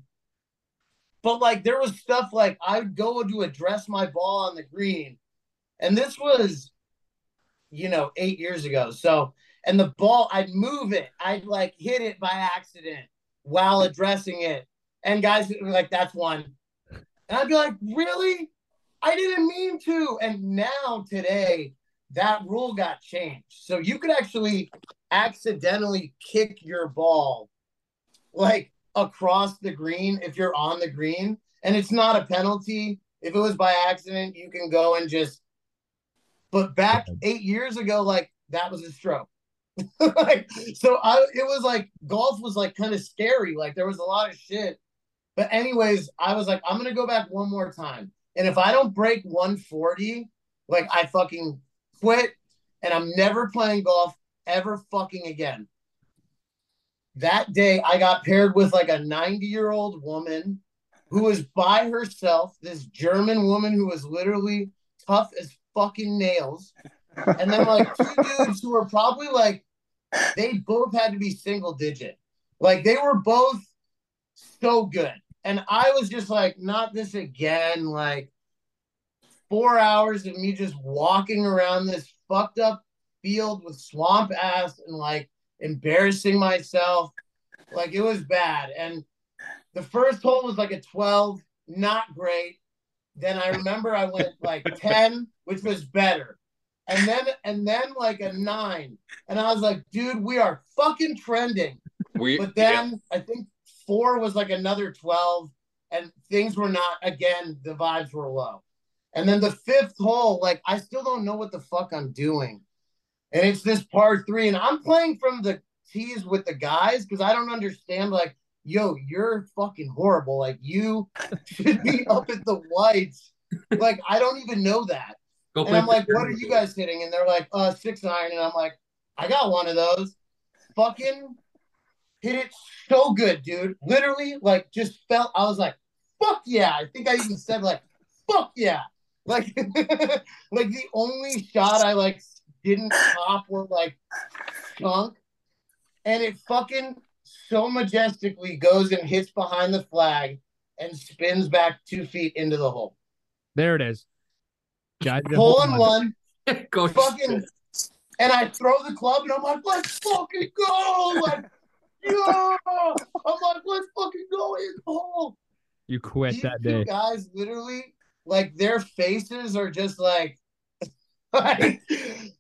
but like there was stuff like I would go to address my ball on the green, and this was, you know, eight years ago. So, and the ball, I'd move it, I'd like hit it by accident while addressing it, and guys were like, "That's one." And I'd be like, really? I didn't mean to. And now today, that rule got changed. So you could actually accidentally kick your ball like across the green if you're on the green. And it's not a penalty. If it was by accident, you can go and just. But back eight years ago, like that was a stroke. like, so I, it was like golf was like kind of scary. Like there was a lot of shit but anyways, I was like, I'm gonna go back one more time, and if I don't break 140, like I fucking quit, and I'm never playing golf ever fucking again. That day, I got paired with like a 90 year old woman who was by herself. This German woman who was literally tough as fucking nails, and then like two dudes who were probably like they both had to be single digit. Like they were both so good. And I was just like, not this again. Like four hours of me just walking around this fucked up field with swamp ass and like embarrassing myself. Like it was bad. And the first hole was like a 12, not great. Then I remember I went like 10, which was better. and then and then like a nine. And I was like, dude, we are fucking trending. We, but then yeah. I think four was like another 12, and things were not again, the vibes were low. And then the fifth hole, like I still don't know what the fuck I'm doing. And it's this par three, and I'm playing from the tees with the guys because I don't understand. Like, yo, you're fucking horrible. Like, you should be up at the whites. Like, I don't even know that. Go and I'm like, what are you guys hitting? And they're like, uh, six iron. And I'm like, I got one of those. Fucking hit it so good, dude. Literally, like, just felt. I was like, fuck yeah. I think I even said like, fuck yeah. Like, like the only shot I like didn't pop were like chunk, and it fucking so majestically goes and hits behind the flag and spins back two feet into the hole. There it is. Guys, hole in one. go fucking and I throw the club and I'm like, let's fucking go. Like, yeah. I'm like, let's fucking go in the hole. You quit These that day. Guys literally like their faces are just like like,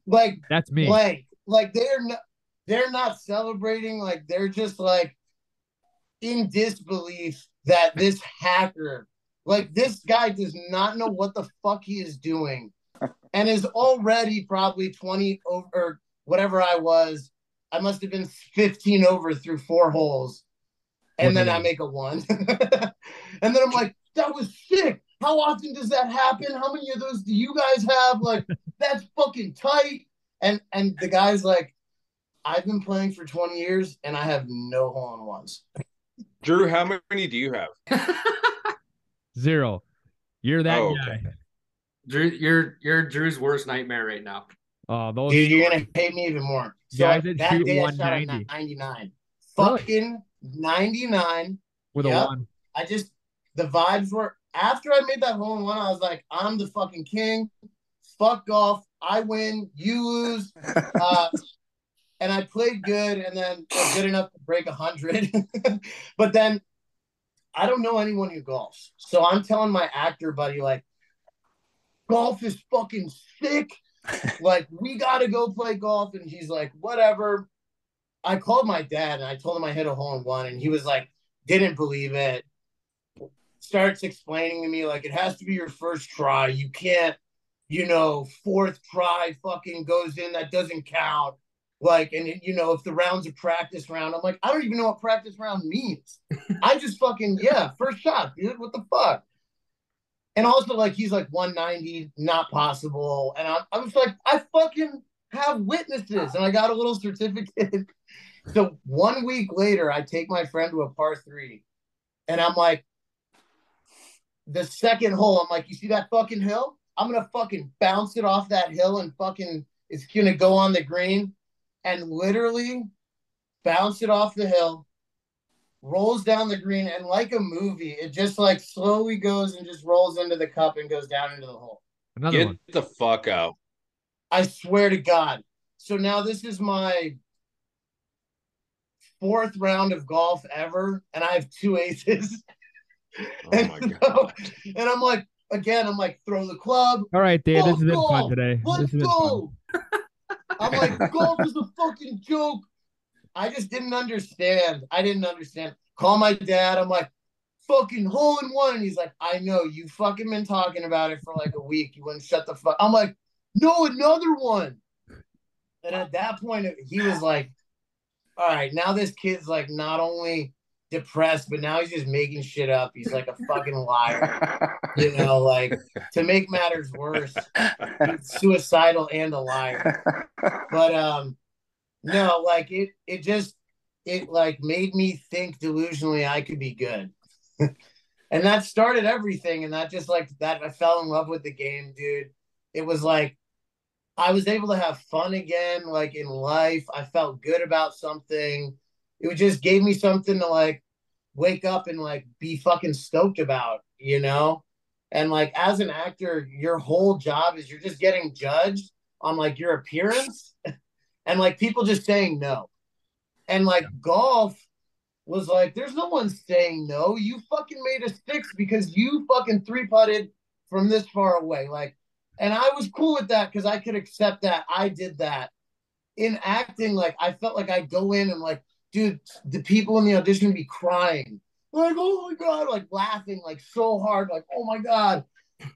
like that's me. Like, like they're not they're not celebrating, like they're just like in disbelief that this hacker, like this guy does not know what the fuck he is doing and is already probably 20 over or whatever I was. I must have been 15 over through four holes. And then I make a one. and then I'm like, that was sick. How often does that happen? How many of those do you guys have? Like, that's fucking tight. And and the guy's like, I've been playing for 20 years and I have no hole in ones. Drew, how many do you have? Zero. You're that oh, guy. Okay. Drew, you're you're Drew's worst nightmare right now. Oh, those dude, you're gonna hate me even more. So that day I shot at 99. Fucking 99 with yep. a one. I just the vibes were after I made that hole in one, I was like, I'm the fucking king. Fuck golf. I win, you lose. Uh, and I played good and then good enough to break a hundred. but then I don't know anyone who golfs. So I'm telling my actor buddy, like, golf is fucking sick. Like, we gotta go play golf. And he's like, whatever. I called my dad and I told him I hit a hole in one, and he was like, didn't believe it starts explaining to me like it has to be your first try. You can't, you know, fourth try fucking goes in that doesn't count. Like, and you know, if the round's a practice round, I'm like, I don't even know what practice round means. I just fucking yeah, first shot, dude. What the fuck? And also, like, he's like 190, not possible. And I'm, I'm like, I fucking have witnesses, and I got a little certificate. so one week later, I take my friend to a par three, and I'm like, the second hole, I'm like, you see that fucking hill? I'm gonna fucking bounce it off that hill and fucking it's gonna go on the green and literally bounce it off the hill, rolls down the green, and like a movie, it just like slowly goes and just rolls into the cup and goes down into the hole. Another Get one. the fuck out. I swear to God. So now this is my fourth round of golf ever, and I have two aces. Oh and, so, and I'm like, again, I'm like, throw the club. All right, Dave, this is it fun today. Let's go. I'm like, golf is a fucking joke. I just didn't understand. I didn't understand. Call my dad. I'm like, fucking hole in one. And he's like, I know you fucking been talking about it for like a week. You wouldn't shut the fuck. I'm like, no, another one. And at that point, he was like, all right, now this kid's like not only depressed, but now he's just making shit up. He's like a fucking liar. you know, like to make matters worse, suicidal and a liar. But um no, like it it just it like made me think delusionally I could be good. and that started everything. And that just like that I fell in love with the game, dude. It was like I was able to have fun again, like in life. I felt good about something it just gave me something to like wake up and like be fucking stoked about, you know? And like as an actor, your whole job is you're just getting judged on like your appearance and like people just saying no. And like golf was like, there's no one saying no. You fucking made a six because you fucking three putted from this far away. Like And I was cool with that because I could accept that. I did that. In acting, like I felt like I'd go in and like, dude, the people in the audition would be crying. Like, oh my God, like laughing like so hard, like, oh my God.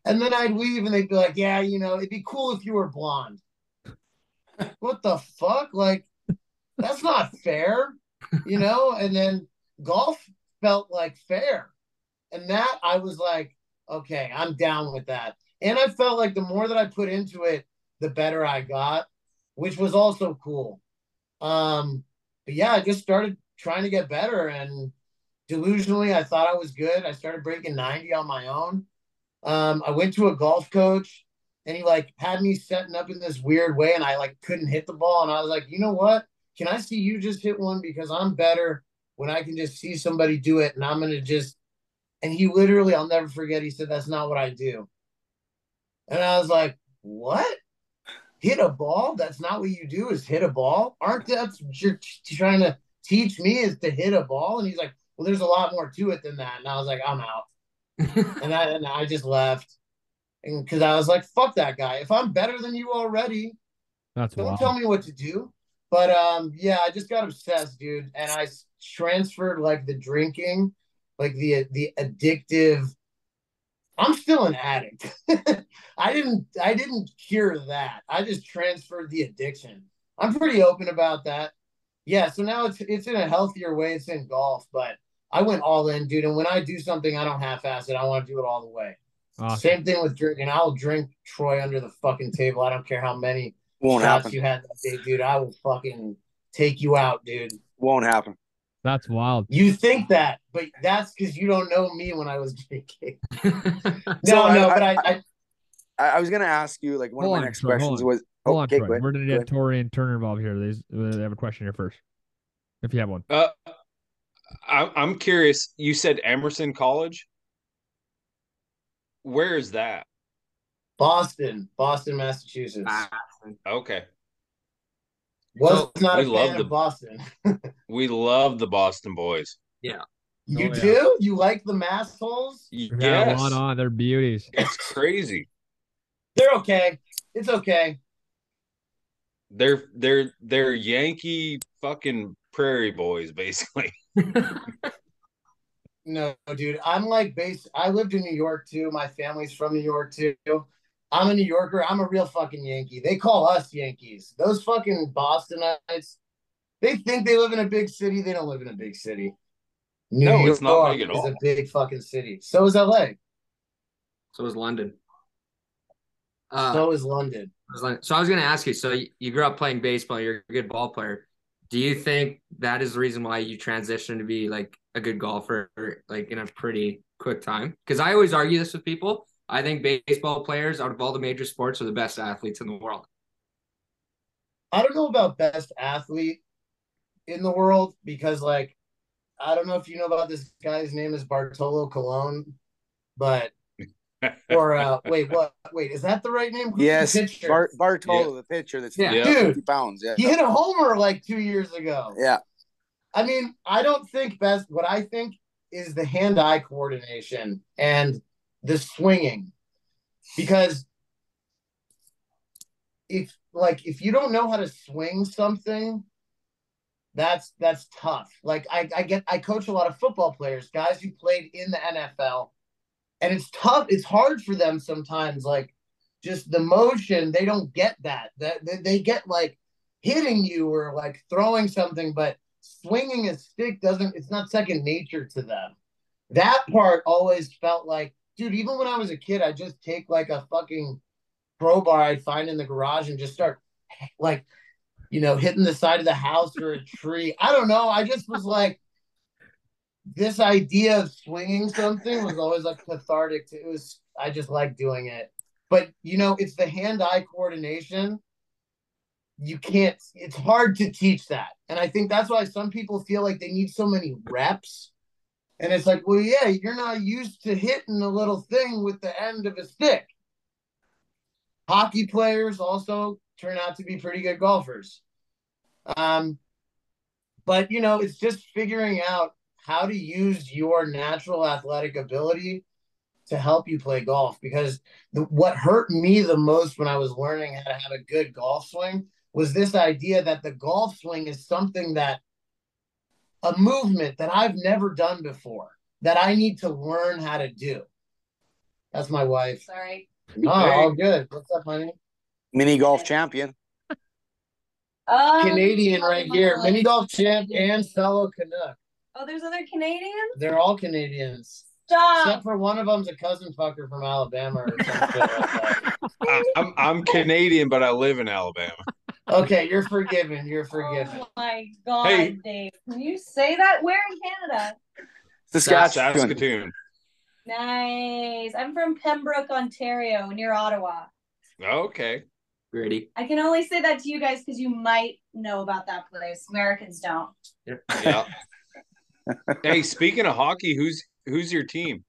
And then I'd leave and they'd be like, yeah, you know, it'd be cool if you were blonde. What the fuck? Like, that's not fair, you know? And then golf felt like fair. And that I was like, okay, I'm down with that. And I felt like the more that I put into it, the better I got, which was also cool. Um, but yeah, I just started trying to get better and delusionally I thought I was good. I started breaking 90 on my own. Um, I went to a golf coach and he like had me setting up in this weird way and I like couldn't hit the ball. And I was like, you know what? Can I see you just hit one because I'm better when I can just see somebody do it and I'm gonna just and he literally, I'll never forget, he said, That's not what I do. And I was like, What? Hit a ball? That's not what you do, is hit a ball? Aren't that's you're trying to teach me is to hit a ball? And he's like, Well, there's a lot more to it than that. And I was like, I'm out. and I and I just left. And because I was like, fuck that guy. If I'm better than you already, that's don't wild. tell me what to do. But um, yeah, I just got obsessed, dude, and I transferred like the drinking, like the the addictive. I'm still an addict. I didn't I didn't cure that. I just transferred the addiction. I'm pretty open about that. Yeah, so now it's it's in a healthier way. It's in golf, but I went all in, dude. And when I do something, I don't half-ass it. I want to do it all the way. Awesome. Same thing with drinking. I'll drink Troy under the fucking table. I don't care how many won't shots happen. you had that day, dude. I will fucking take you out, dude. Won't happen. That's wild. You think that, but that's because you don't know me when I was drinking. no, so no, I, but I, I, I, I, was gonna ask you like one of my on, next sorry, questions was. Hold oh, on, Troy. We're gonna get Tori and Turner involved here. They have a question here first, if you have one. Uh, I, I'm curious. You said Emerson College. Where is that? Boston, Boston, Massachusetts. Okay. Was so, not we love the Boston. we love the Boston boys. Yeah. You oh, do? Yeah. You like the mass holes? Yes. on, on. They're beauties. It's crazy. they're okay. It's okay. They're they're they're Yankee fucking prairie boys, basically. no, dude. I'm like base. I lived in New York too. My family's from New York too. I'm a New Yorker. I'm a real fucking Yankee. They call us Yankees. Those fucking Bostonites, they think they live in a big city. They don't live in a big city. New no, York it's not big at all. is a big fucking city. So is LA. So is London. Uh, so is London. So I was going to ask you. So you grew up playing baseball. You're a good ball player. Do you think that is the reason why you transitioned to be like a good golfer, like in a pretty quick time? Because I always argue this with people. I think baseball players out of all the major sports are the best athletes in the world. I don't know about best athlete in the world because, like, I don't know if you know about this guy's name is Bartolo Colon, but or uh, wait, what? Wait, is that the right name? Who's yes, Bar- Bartolo, yeah. the pitcher that's yeah, dude, pounds. Yeah, he hit a homer like two years ago. Yeah, I mean, I don't think best. What I think is the hand-eye coordination and the swinging because if like if you don't know how to swing something that's that's tough like I, I get i coach a lot of football players guys who played in the nfl and it's tough it's hard for them sometimes like just the motion they don't get that that they, get like hitting you or like throwing something but swinging a stick doesn't it's not second nature to them that part always felt like dude, even when I was a kid, I just take like a fucking crowbar I'd find in the garage and just start like, you know, hitting the side of the house or a tree. I don't know. I just was like, this idea of swinging something was always like cathartic. To, it was, I just like doing it. But, you know, it's the hand eye coordination. You can't, it's hard to teach that. And I think that's why some people feel like they need so many reps and it's like, well, yeah, you're not used to hitting a little thing with the end of a stick. Hockey players also turn out to be pretty good golfers. Um, but you know, it's just figuring out how to use your natural athletic ability to help you play golf because the, what hurt me the most when I was learning how to have a good golf swing was this idea that the golf swing is something that a movement that I've never done before that I need to learn how to do. That's my wife. Sorry. Oh, all good. What's up, honey? Mini golf champion. Um, Canadian right here. Mini golf champ and fellow Canuck. Oh, there's other Canadians? They're all Canadians. Stop. Except for one of them's a cousin fucker from Alabama or some shit like that. I, I'm I'm Canadian, but I live in Alabama. Okay, you're forgiven. You're forgiven. Oh my god, Hey. Dave. Can you say that? Where in Canada? Saskatchewan. Saskatoon. Nice. I'm from Pembroke, Ontario, near Ottawa. Okay. Gritty. I can only say that to you guys because you might know about that place. Americans don't. Yeah. Hey, speaking of hockey, who's who's your team?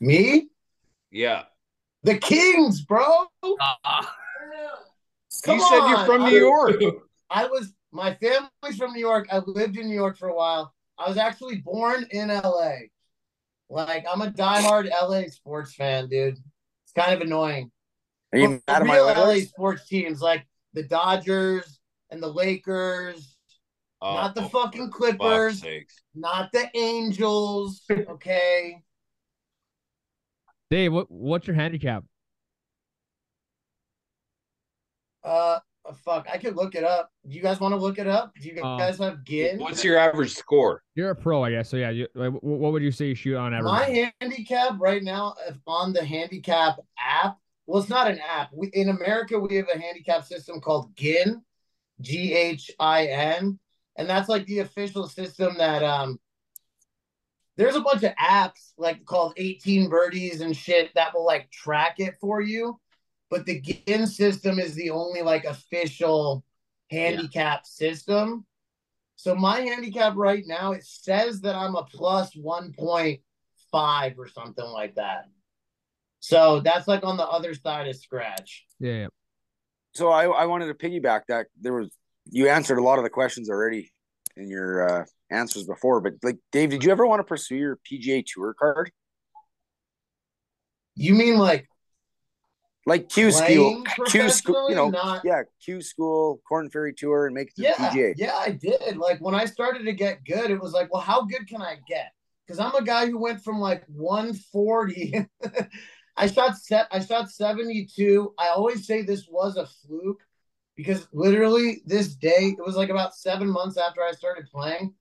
Me? Yeah. The Kings, bro. Come you said you're from I New York. I was my family's from New York. I lived in New York for a while. I was actually born in LA. Like I'm a diehard LA sports fan, dude. It's kind of annoying. Are you mad at my real LA sports teams like the Dodgers and the Lakers, Oh, not the oh, for fucking Clippers, sakes. Not the Angels. Okay. Dave, what what's your handicap? Uh, fuck. I could look it up. Do you guys want to look it up? Do you Uh, guys have GHIN? What's your average score? You're a pro, I guess. So yeah, you, like, what would you say you shoot on average? My handicap right now if on the handicap app. Well, it's not an app. We, in America, we have a handicap system called GHIN, G H I N, and that's like the official system that um. There's a bunch of apps like called 18 birdies and shit that will like track it for you, but the GHIN system is the only like official handicap system. So my handicap right now, it says that I'm a plus 1.5 or something like that. So that's like on the other side of scratch. yeah, yeah. So I, I wanted to piggyback that. There was you answered a lot of the questions already in your uh, answers before, but like Dave, did you ever want to pursue your PGA Tour card? You mean like Like Q school, Q school, you know, not- yeah, Q school, Korn Ferry Tour, and make it to yeah, the PGA. yeah, I did. Like when I started to get good, it was like, well, how good can I get? Because I'm a guy who went from like 140. I shot set. I shot 72. I always say this was a fluke because literally this day, it was like about seven months after I started playing.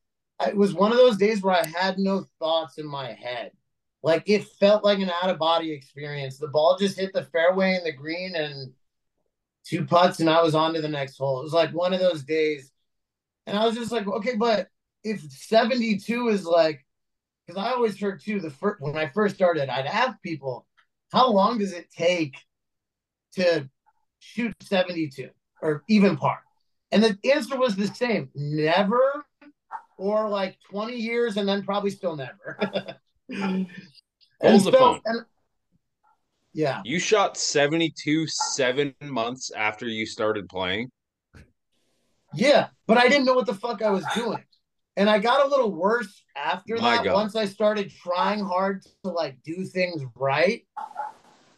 It was one of those days where I had no thoughts in my head. Like it felt like an out of body experience. The ball just hit the fairway and the green and two putts, and I was on to the next hole. It was like one of those days. And I was just like, okay, but if 72 is like, because I always heard too, the first when I first started, I'd ask people, how long does it take to shoot 72 or even par? And the answer was the same never, or like 20 years, and then probably still never. Hold the phone. and- yeah. You shot 72 seven months after you started playing. Yeah, but I didn't know what the fuck I was doing. And I got a little worse after My that God. once I started trying hard to like do things right,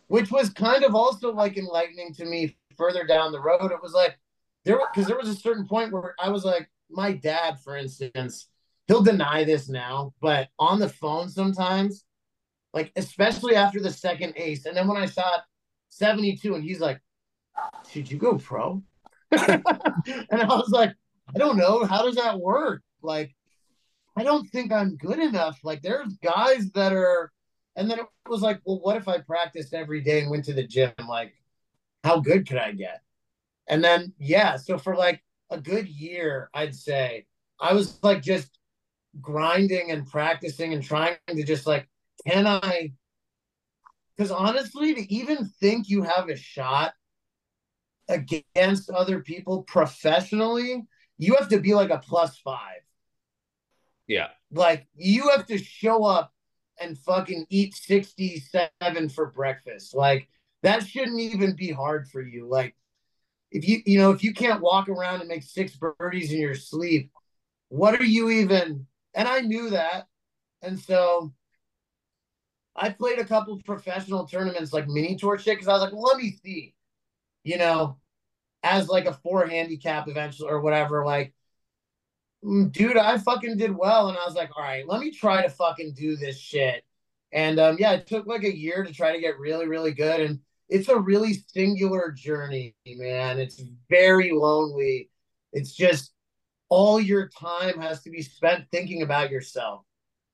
which was kind of also like enlightening to me further down the road. It was like there because there was a certain point where I was like, my dad, for instance, he'll deny this now, but on the phone sometimes, like especially after the second ace, and then when I shot 72 and he's like, Should you go pro? and I was like, I don't know. How does that work? Like, I don't think I'm good enough. Like, there's guys that are, and then it was like, well, what if I practiced every day and went to the gym? Like, how good could I get? And then, yeah, so for like a good year, I'd say I was like just grinding and practicing and trying to just like, can I? Because honestly, to even think you have a shot against other people professionally, you have to be like a plus five. Yeah. Like you have to show up and fucking eat 67 for breakfast. Like that shouldn't even be hard for you. Like if you you know, if you can't walk around and make six birdies in your sleep, what are you even and I knew that. And so I played a couple professional tournaments like mini tour shit because I was like, let me see, you know, as like a four handicap eventually or whatever. Like, mm, dude, I fucking did well, and I was like, all right, let me try to fucking do this shit. And um, yeah, it took like a year to try to get really, really good, and it's a really singular journey, man. It's very lonely. It's just all your time has to be spent thinking about yourself.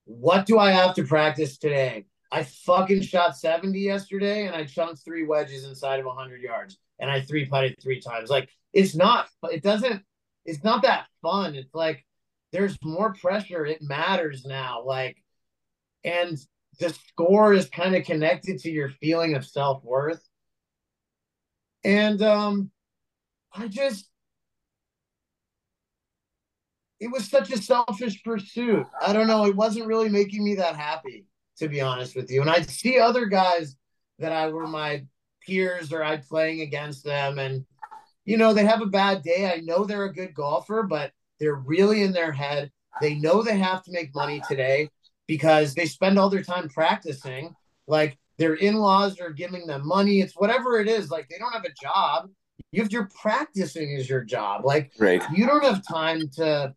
What do I have to practice today? I fucking shot 70 yesterday and I chunked three wedges inside of 100 yards and I three putted three times. Like, it's not, it doesn't, it's not that fun. It's like there's more pressure. It matters now. Like, and the score is kind of connected to your feeling of self worth. And um, I just, it was such a selfish pursuit. I don't know. It wasn't really making me that happy, to be honest with you. And I'd see other guys that I were my peers or I'd playing against them, and you know they have a bad day. I know they're a good golfer, but they're really in their head. They know they have to make money today because they spend all their time practicing. Like their in-laws are giving them money. It's whatever it is. Like they don't have a job. If you're practicing is your job. Like right. you don't have time to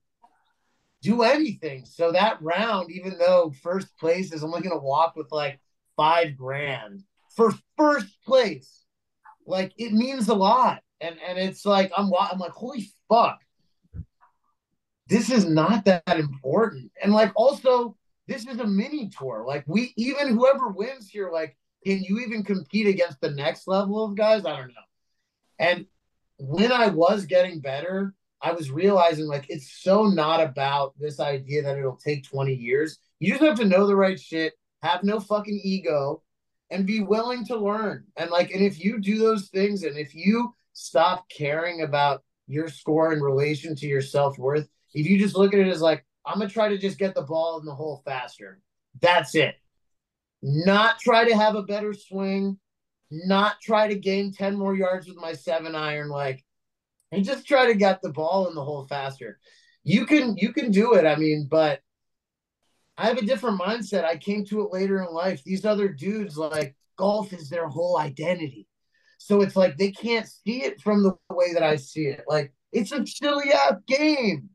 do anything. So that round, even though first place is only going to walk with like five grand for first place, like it means a lot. And and it's like I'm I'm like holy fuck, this is not that important. And like also this is a mini tour. Like we even whoever wins here, like can you even compete against the next level of guys? I don't know. And when I was getting better, I was realizing like it's so not about this idea that it'll take 20 years. You just have to know the right shit, have no fucking ego, and be willing to learn. And like, and if you do those things and if you stop caring about your score in relation to your self worth, if you just look at it as like, I'm gonna try to just get the ball in the hole faster. That's it. Not try to have a better swing, not try to gain 10 more yards with my seven iron. Like and just try to get the ball in the hole faster. You can you can do it. I mean, but I have a different mindset. I came to it later in life. These other dudes like golf is their whole identity. So it's like they can't see it from the way that I see it. Like it's a silly ass game.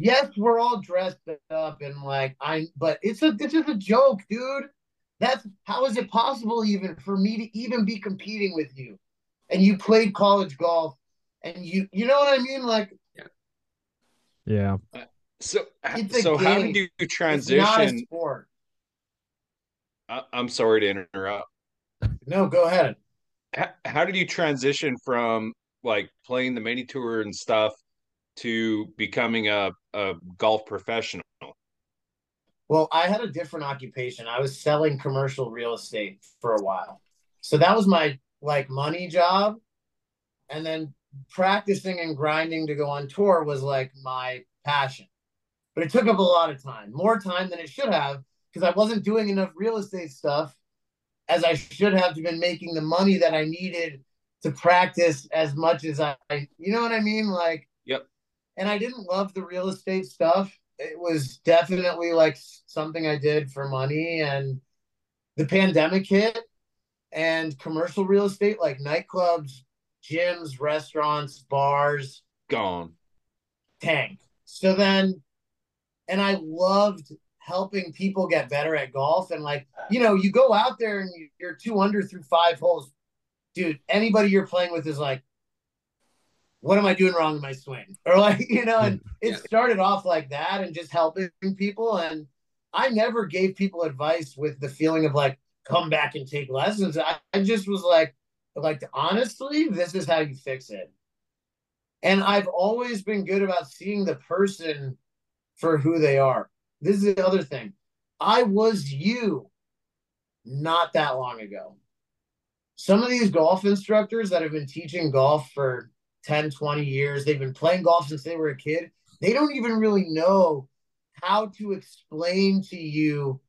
Yes, we're all dressed up and like I but it's a this is a joke, dude. That's how is it possible even for me to even be competing with you? And you played college golf and you you know what I mean? Like yeah. Yeah. Uh, so so game. how did you transition? I, I'm sorry to interrupt. No, go ahead. How, how did you transition from like playing the mini tour and stuff to becoming a, a golf professional? Well, I had a different occupation. I was selling commercial real estate for a while. So that was my like money job. And then practicing and grinding to go on tour was like my passion. But it took up a lot of time, more time than it should have, because I wasn't doing enough real estate stuff as I should have to been making the money that I needed to practice as much as I, you know what I mean? Like. And I didn't love the real estate stuff. It was definitely like something I did for money. And the pandemic hit and commercial real estate, like nightclubs, gyms, restaurants, bars gone. Tank. So then, and I loved helping people get better at golf. And like, you know, you go out there and you're two under through five holes. Dude, anybody you're playing with is like, what am I doing wrong in my swing? Or like, you know, and it started off like that and just helping people. And I never gave people advice with the feeling of like, come back and take lessons. I, I just was like, like honestly, this is how you fix it. And I've always been good about seeing the person for who they are. This is the other thing. I was you not that long ago. Some of these golf instructors that have been teaching golf for 10, 20 years, they've been playing golf since they were a kid. They don't even really know how to explain to you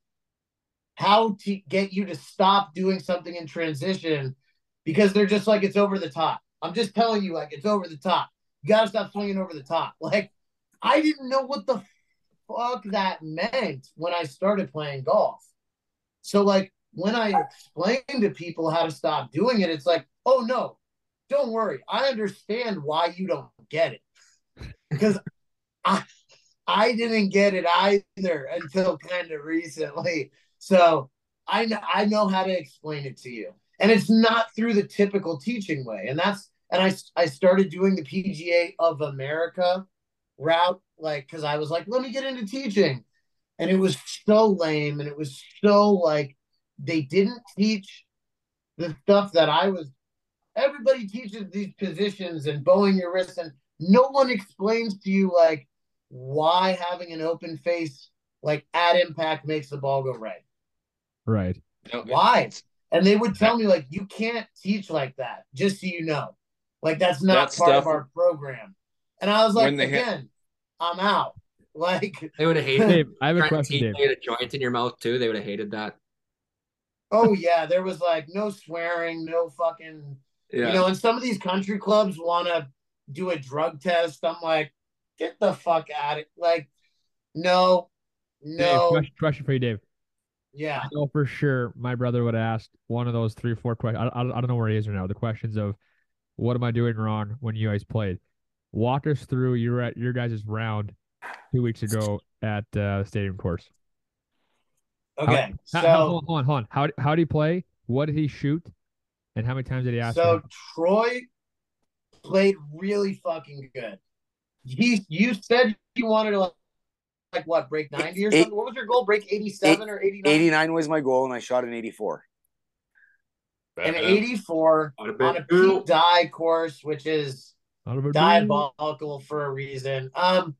how to get you to stop doing something in transition because they're just like it's over the top. I'm just telling you, like it's over the top. You gotta stop swinging over the top. Like I didn't know what the fuck that meant when I started playing golf. So like when I explain to people how to stop doing it, it's like, oh no, don't worry. I understand why you don't get it. Because I I didn't get it either until kind of recently. So I know I know how to explain it to you. And it's not through the typical teaching way. And that's and I I started doing the PGA of America route like cuz I was like, let me get into teaching. And it was so lame and it was so like they didn't teach the stuff that I was everybody teaches these positions and bowing your wrist and no one explains to you like why having an open face like at impact makes the ball go right. Right. Why? And they would tell me like you can't teach like that, just so you know. Like that's not that part stuff, of our program. And I was like, again, ha- I'm out. Like they would have hated. Dave, I have a question. Dave. You had a joint in your mouth too. They would have hated that. Oh yeah, there was like no swearing, no fucking. Yeah. You know, and some of these country clubs want to do a drug test. I'm like, get the fuck out of it. like, no, no. Dave, question, question for you, Dave. Yeah. I know for sure my brother would ask one of those three or four questions. I, I, I don't know where he is right now. The questions of what am I doing wrong when you guys played? Walk us through. You were at your guys' round two weeks ago at uh, the stadium course. Okay. How, so how, hold on, hold on. How, how did he play? What did he shoot? And how many times did he ask? So Troy played really fucking good. He, you said you wanted to like like what break 90 or something? what was your goal? Break 87 or 89? 89 was my goal, and I shot an 84. An 84 on a Pete Dye course, which is diabolical for a reason. Um,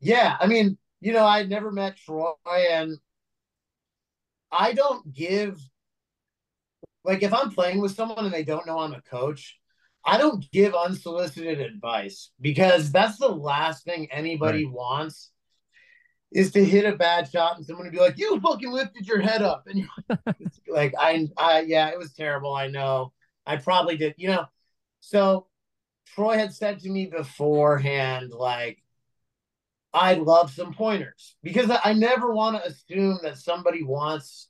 yeah, I mean, you know, I never met Troy, and I don't give like if I'm playing with someone and they don't know I'm a coach, I don't give unsolicited advice because that's the last thing anybody right. wants is to hit a bad shot and someone to be like, "You fucking lifted your head up," and you're like, "I, I, yeah, it was terrible. I know. I probably did. You know." So Troy had said to me beforehand, like, "I'd love some pointers because I never want to assume that somebody wants."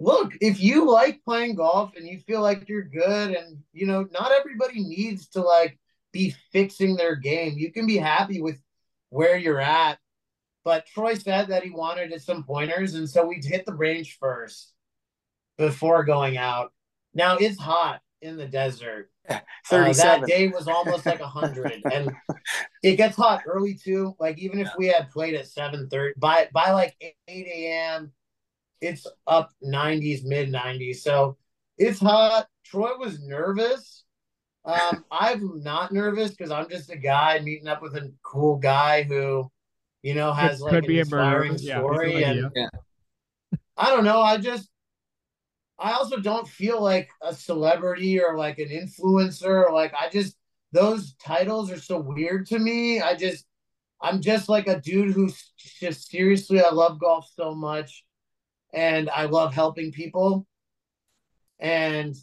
Look, if you like playing golf and you feel like you're good, and you know, not everybody needs to like be fixing their game. You can be happy with where you're at but Troy said that he wanted some pointers, and so we hit the range first before going out. Now it's hot in the desert. Yeah, uh, that day was almost like hundred, and it gets hot early too. Like even if we had played at seven thirty, by by like eight a.m., it's up nineties, mid nineties. So it's hot. Troy was nervous. Um, I'm not nervous because I'm just a guy meeting up with a cool guy who you know, has it like an inspiring story. Yeah, and yeah. I don't know. I just, I also don't feel like a celebrity or like an influencer. Like, I just, those titles are so weird to me. I just, I'm just like a dude who's just seriously, I love golf so much and I love helping people. And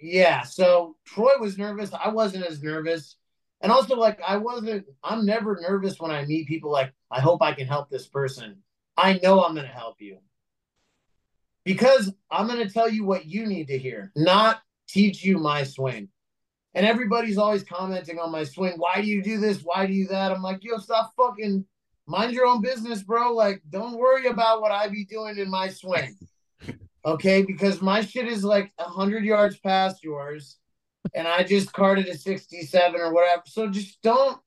yeah, so Troy was nervous. I wasn't as nervous. And also, like, I wasn't, I'm never nervous when I meet people like, I hope I can help this person. I know I'm going to help you because I'm going to tell you what you need to hear, not teach you my swing. And everybody's always commenting on my swing. Why do you do this? Why do you that? I'm like, yo, stop fucking mind your own business, bro. Like, don't worry about what I be doing in my swing. Okay, because my shit is like hundred yards past yours and I just carded a 67 or whatever. So just don't.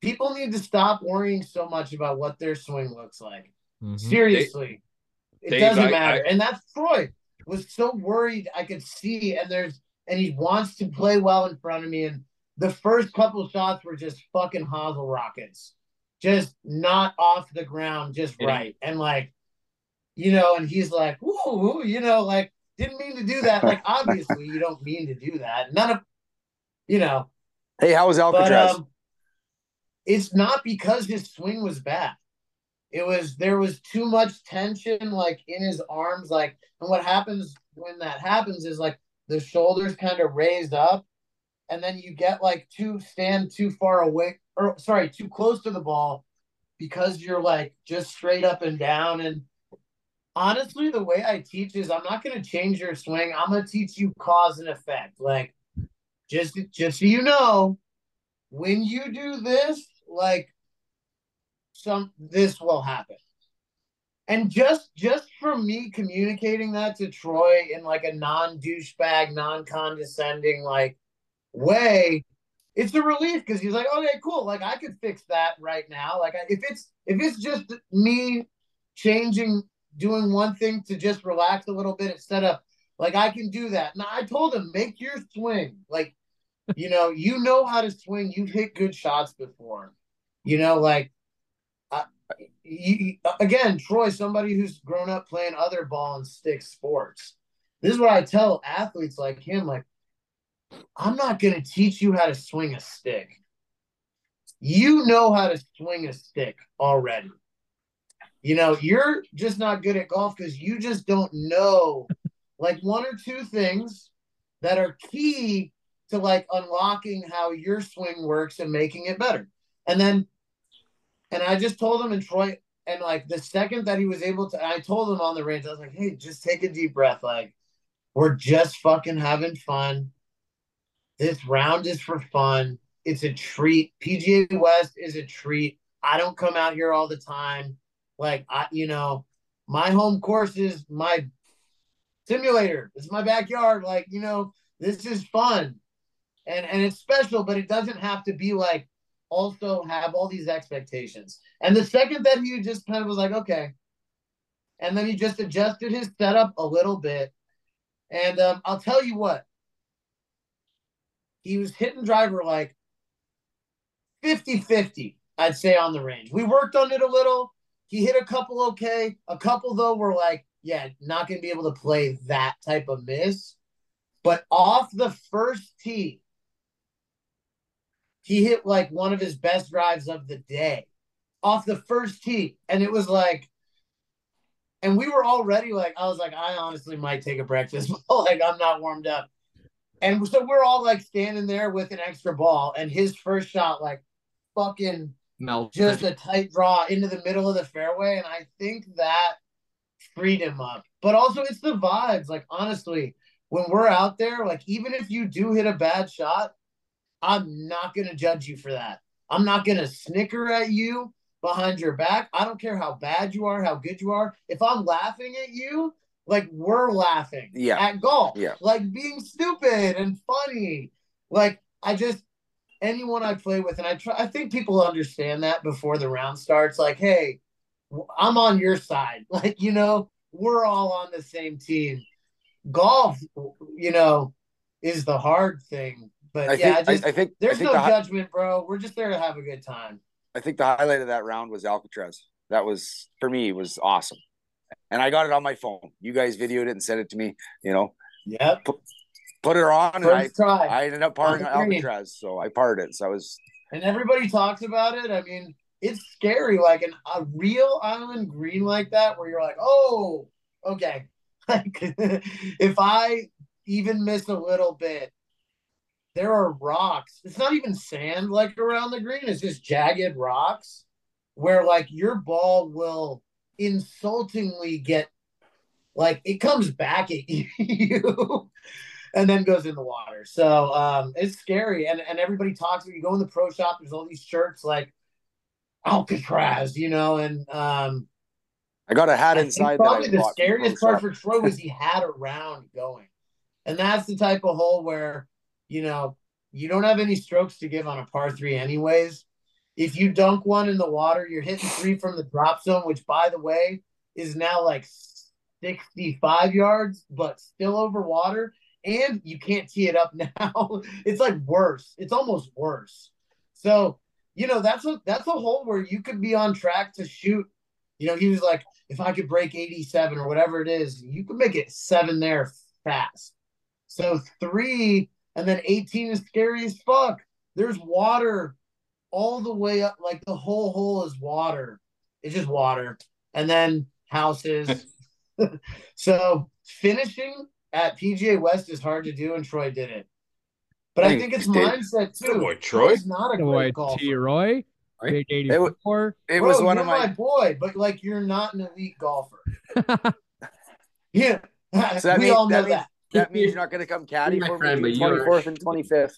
People need to stop worrying so much about what their swing looks like. Mm-hmm. Seriously, Dave, it doesn't Dave, matter. I, I, and that's Freud was so worried. I could see, and there's and he wants to play well in front of me. And the first couple shots were just fucking hosel rockets, just not off the ground, just yeah. right. And like, you know, and he's like, woo, you know, like didn't mean to do that. Like, obviously, you don't mean to do that. None of, you know. Hey, how was Alcatraz? But, um, it's not because his swing was bad. It was there was too much tension, like in his arms, like. And what happens when that happens is like the shoulders kind of raised up, and then you get like too stand too far away, or sorry, too close to the ball, because you're like just straight up and down and honestly, the way I teach is I'm not going to change your swing. I'm going to teach you cause and effect. Like, just just so you know, when you do this, like, some this will happen. And just just from me communicating that to Troy in like a non douchebag, non condescending like way, it's a relief because he's like, okay, cool. Like I could fix that right now. Like if it's if it's just me changing, doing one thing to just relax a little bit instead of like I can do that. Now I told him make your swing. Like, you know, you know how to swing. You've hit good shots before. You know, like I, you, again, Troy, somebody who's grown up playing other ball and stick sports. This is what I tell athletes like him, like I'm not going to teach you how to swing a stick. You know how to swing a stick already. You know, you're just not good at golf because you just don't know like one or two things that are key to like unlocking how your swing works and making it better. And then, and I just told him, and Troy, and like the second that he was able to, I told him on the range, I was like, hey, just take a deep breath. Like, we're just fucking having fun this round is for fun. It's a treat. PGA West is a treat. I don't come out here all the time. Like I, you know, my home course is my simulator. It's my backyard. Like, you know, this is fun. And and it's special, but it doesn't have to be like also have all these expectations. And the second that he just kind of was like, okay. And then he just adjusted his setup a little bit. And um, I'll tell you what, he was hitting driver like 50 50, I'd say, on the range. We worked on it a little. He hit a couple okay. A couple, though, were like, yeah, not going to be able to play that type of miss. But off the first tee, he hit like one of his best drives of the day off the first tee. And it was like, and we were already like, I was like, I honestly might take a breakfast. like, I'm not warmed up. And so we're all like standing there with an extra ball, and his first shot, like fucking Melt. just a tight draw into the middle of the fairway. And I think that freed him up. But also, it's the vibes. Like, honestly, when we're out there, like, even if you do hit a bad shot, I'm not going to judge you for that. I'm not going to snicker at you behind your back. I don't care how bad you are, how good you are. If I'm laughing at you, like we're laughing yeah. at golf. Yeah. Like being stupid and funny. Like I just anyone I play with, and I try I think people understand that before the round starts. Like, hey, I'm on your side. Like, you know, we're all on the same team. Golf, you know, is the hard thing. But I yeah, think, I, just, I, think there's I think no the, judgment, bro. We're just there to have a good time. I think the highlight of that round was Alcatraz. That was for me was awesome and I got it on my phone. You guys videoed it and sent it to me. You know. Yep. Put, put it on, First and I, try. I ended up parting Alcatraz, so I parted it. So I was. And everybody talks about it. I mean, it's scary, like an, a real island green like that, where you're like, oh, okay. Like, if I even miss a little bit, there are rocks. It's not even sand like around the green. It's just jagged rocks, where like your ball will insultingly get like it comes back at you and then goes in the water. So um it's scary and and everybody talks when you go in the pro shop there's all these shirts like Alcatraz, you know, and um I got a hat inside. probably the scariest part for Troy was he had a round going. And that's the type of hole where, you know, you don't have any strokes to give on a par three anyways. If you dunk one in the water, you're hitting three from the drop zone, which by the way is now like 65 yards, but still over water. And you can't tee it up now. it's like worse. It's almost worse. So, you know, that's a that's a hole where you could be on track to shoot. You know, he was like, if I could break 87 or whatever it is, you could make it seven there fast. So three and then 18 is scary as fuck. There's water all the way up, like the whole hole is water. It's just water. And then houses. so finishing at PGA West is hard to do, and Troy did it. But I think it's mindset too. boy, Troy. He's not a Good great boy, golfer. T. Roy. Big It, 84. it Bro, was one you're of my. my boy, but like you're not an elite golfer. Yeah, So we means- all know that that. means- That means you're not going to come caddy for me but between you're- 24th and 25th.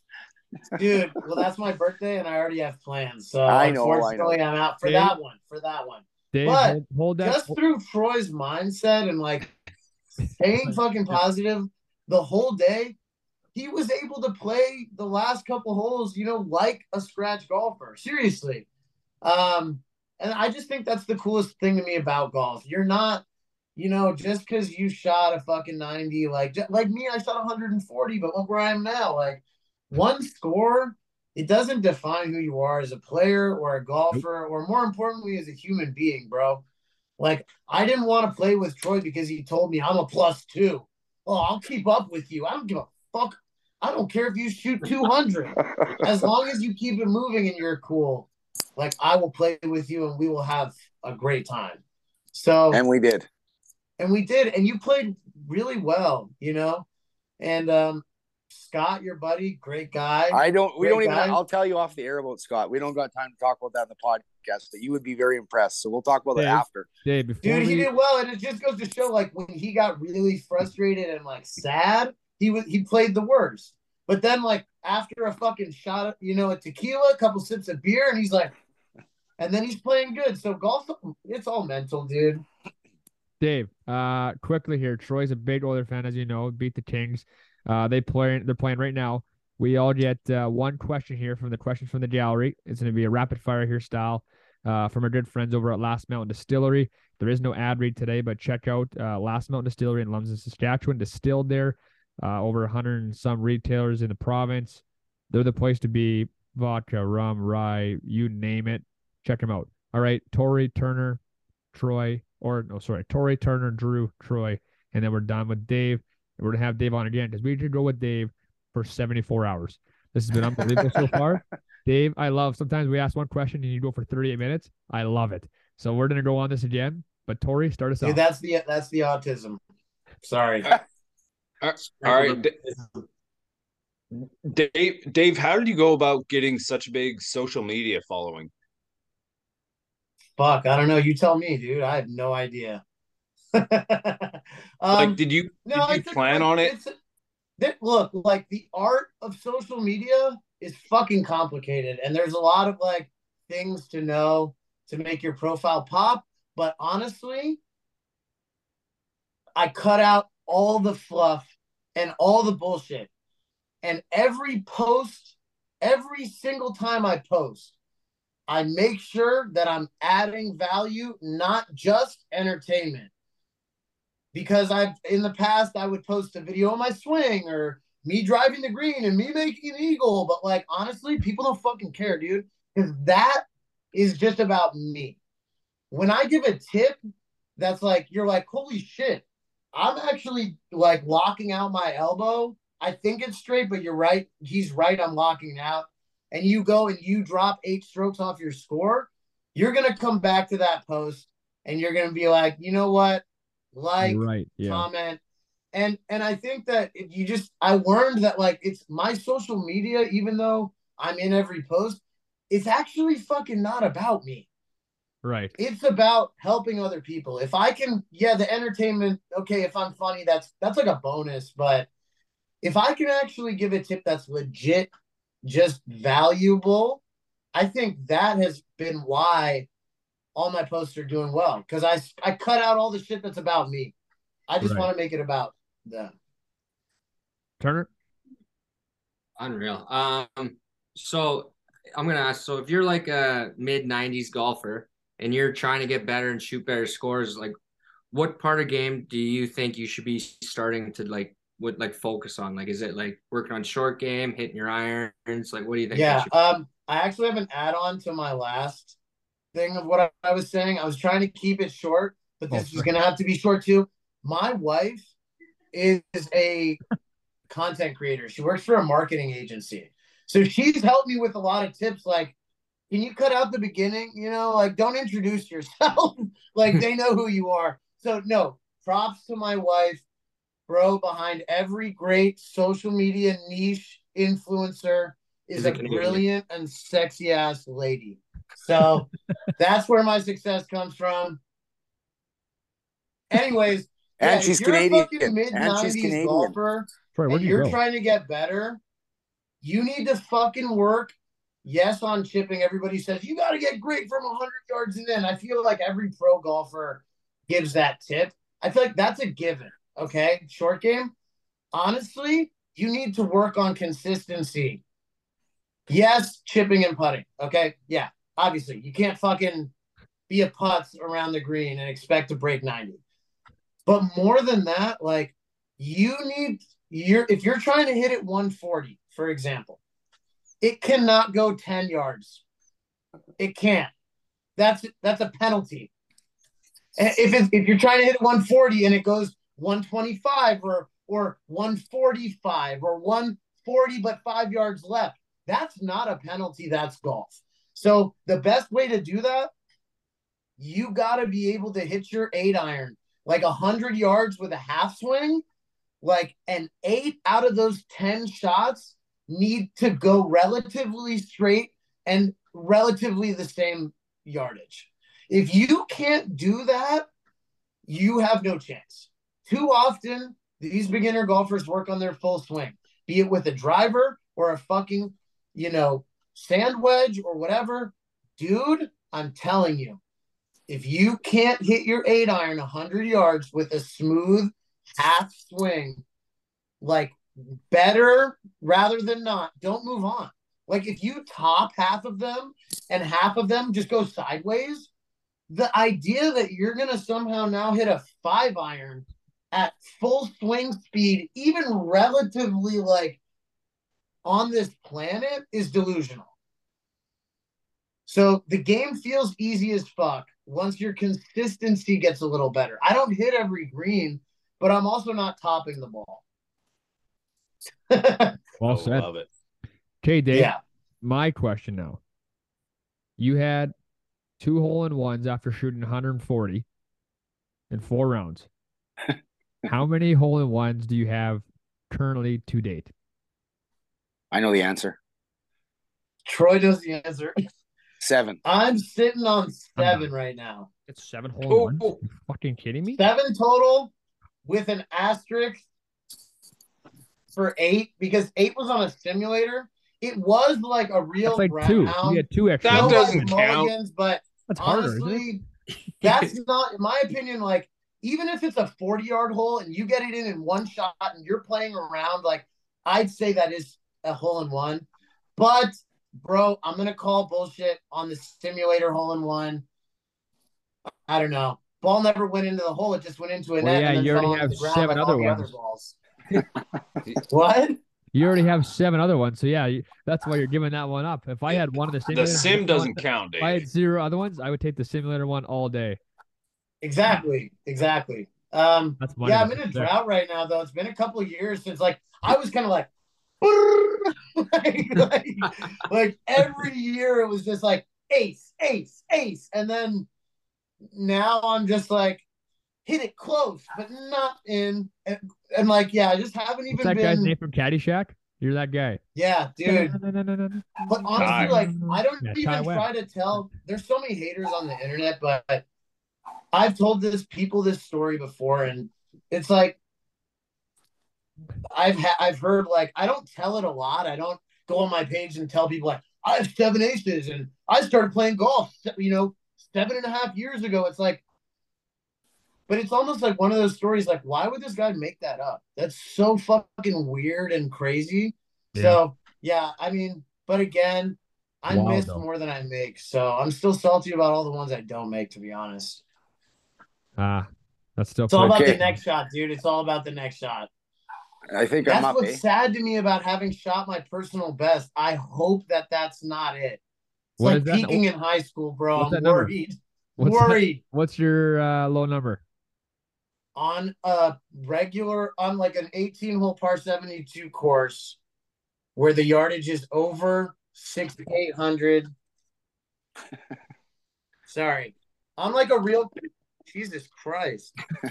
Dude. Well, that's my birthday, and I already have plans. So I know, I know. unfortunately, I'm out for Dave? that one. For that one, Dave, But hold, hold that. just through Troy's mindset and like staying fucking positive the whole day, he was able to play the last couple holes, you know, like a scratch golfer. Seriously. Um, and I just think that's the coolest thing to me about golf. You're not, you know, just because you shot a fucking 90, like like me, I shot 140, but look where I am now. Like one score, it doesn't define who you are as a player or a golfer, or more importantly, as a human being, bro. Like I didn't want to play with Troy because he told me I'm a plus two. Oh, I'll keep up with you. I don't give a fuck. I don't care if you shoot 200. As long as you keep it moving and you're cool, like I will play with you and we will have a great time. So and we did. and we did and you played really well you know and um scott your buddy great guy I don't. We don't even. guy. I'll tell you off the air about Scott. We don't got time to talk about that in the podcast, but you would be very impressed. So we'll talk about that after. Dave, before dude he did well and it just goes to show like when he got really frustrated and like sad he was he played the worst but then like after a fucking shot of, you know a tequila a couple sips of beer and he's like and then he's playing good so golf it's all mental dude Dave, uh, quickly here. Troy's a big Oilers fan, as you know. Beat the Kings. Uh, they play. They're playing right now. We all get uh, one question here from the questions from the gallery. It's going to be a rapid fire here style uh, from our good friends over at Last Mountain Distillery. There is no ad read today, but check out uh, Last Mountain Distillery in Lumsden, Saskatchewan. Distilled there, uh, over 100 and some retailers in the province. They're the place to be. Vodka, rum, rye, you name it. Check them out. All right, Torrie Turner, Troy, or no, sorry, Torrie Turner, Drew, Troy, and then we're done with Dave. And we're gonna have Dave on again because we could go with Dave for 74 hours. This has been unbelievable so far. Dave, I love sometimes we ask one question and you go for 38 minutes. I love it. So we're gonna go on this again. But Torrie, start us dude off. that's the that's the autism sorry uh, uh, All right, Dave. Dave, how did you go about getting such a big social media following? Fuck, I don't know. You tell me, dude. I have no idea. um, like, did you no, did you a- plan on it? that- look, like the art of social media is fucking complicated, and there's a lot of like things to know to make your profile pop. But honestly, I cut out all the fluff and all the bullshit, and every post, every single time I post. I make sure that I'm adding value, not just entertainment. Because I've in the past I would post a video of my swing or me driving the green and me making an eagle, but like honestly, people don't fucking care, dude. Because that is just about me. When I give a tip that's like you're like, holy shit, I'm actually like locking out my elbow. I think it's straight, but you're right. He's right. I'm locking out and you go and you drop eight strokes off your score, you're gonna come back to that post and you're gonna be like, you know what, like, right. Yeah. comment, and and I think that if you just I learned that like it's my social media, even though I'm in every post, it's actually fucking not about me. Right. It's about helping other people. If I can, yeah, the entertainment. Okay, if I'm funny, that's that's like a bonus. But if I can actually give a tip that's legit just valuable. I think that has been why all my posts are doing well because I I cut out all the shit that's about me. I just Right. want to make it about them. Turner. Unreal. Um, so I'm gonna ask. So if you're like a mid '90s golfer and you're trying to get better and shoot better scores, like what part of game do you think you should be starting to like would like focus on? Like, is it like working on short game, hitting your irons? Like, what do you think? you Yeah. should- Um. I actually have an add-on to my last thing of what I, was saying. I was trying to keep it short, but Oh, this is gonna have to be short too. My wife is a content creator. She works for a marketing agency. So she's helped me with a lot of tips like can you cut out the beginning, you know, like don't introduce yourself. like they know who you are. So no, props to my wife, bro, behind every great social media niche influencer is a brilliant and sexy ass lady. So that's where my success comes from. Anyways, Yeah, and she's if you're Canadian. fucking mid And she's 90s Canadian. golfer Troy, and you you're go? trying to get better, you need to fucking work. Yes, on chipping, everybody says you got to get great from 100 yards and in. I feel like every pro golfer gives that tip. I feel like that's a given. Okay, short game. Honestly, you need to work on consistency. Yes, chipping and putting. Okay, yeah, obviously you can't fucking be a putz around the green and expect to break 90. But more than that, like you need you're if you're trying to hit it 140, for example, it cannot go 10 yards. It can't. That's that's a penalty. Eh, if it, if you're trying to hit 140 and it goes 125 or or 145 or 140 but 5 yards left, that's not a penalty, that's golf. So the best way to do that, you got to be able to hit your 8 iron like a 100 yards with a half swing, like an 8 out of those 10 shots need to go relatively straight and relatively the same yardage. If you can't do that, you have no chance. Too often, these beginner golfers work on their full swing, be it with a driver or a fucking, you know, sand wedge or whatever. Dude, I'm telling you, if you can't hit your eight iron 100 yards with a smooth half swing, like better rather than not, don't move on. Like if you top half of them and half of them just go sideways, the idea that you're going to somehow now hit a five iron at full swing speed, even relatively like on this planet, is delusional. So the game feels easy as fuck once your consistency gets a little better. I don't hit every green, but I'm also not topping the ball. Well said. love it. Okay, Dave. yeah. My question now. You had two hole in ones after shooting 140 in four rounds. How many hole in ones do you have currently to date? I know the answer. Troy knows the answer. Seven. I'm sitting on seven right now. It's seven hole in Oh, ones? oh. You fucking kidding me? Seven total with an asterisk for eight because eight was on a simulator. It was like a real like round. two. You had two extra. That No, ones. like doesn't count. But That's harder, honestly, that's not, in my opinion, like even if it's a 40 yard hole and you get it in in one shot and you're playing around, like I'd say that is a hole in one. But bro, I'm gonna call bullshit on the simulator hole in one. I don't know. Ball never went into the hole; it just went into a Well, net. yeah, and then you already have the seven like all other the ones. balls. what? You already have seven other ones, so yeah, that's why you're giving that one up. If I had one of the The sim doesn't count, If I had zero other ones, I would take the simulator one all day. Exactly, exactly. Um, That's yeah, I'm in a drought right now, though. It's been a couple of years since, like, I was kind of like, like, like, like every year it was just like ace, ace, ace, and then now I'm just like hit it close, but not in, and, and like, yeah, I just haven't What's even that guy's been. name from Caddyshack? You're that guy. Yeah, dude. But honestly, Ty. like I don't Yeah, even Webb. try to tell. There's so many haters on the internet, but I've told this people this story before, and it's like I've ha- I've heard like I don't tell it a lot. I don't go on my page and tell people like I have seven aces and I started playing golf, you know, seven and a half years ago. It's like, but it's almost like one of those stories. Like, why would this guy make that up? That's so fucking weird and crazy. Yeah. So yeah, I mean, but again, I Wild, miss though. more than I make, so I'm still salty about all the ones I don't make. To be honest, Ah, that's still it's all about Okay. the next shot, dude. It's all about the next shot. I think I'm That's up. what's Eh? sad to me about having shot my personal best. I hope that that's not it. It's What like is that? peaking in high school, bro. What's I'm that number? worried. That- worried What's your uh, low number? on a regular, on like an 18 hole par 72 course where the yardage is over 6,800. Sorry. I'm like a real, Jesus Christ.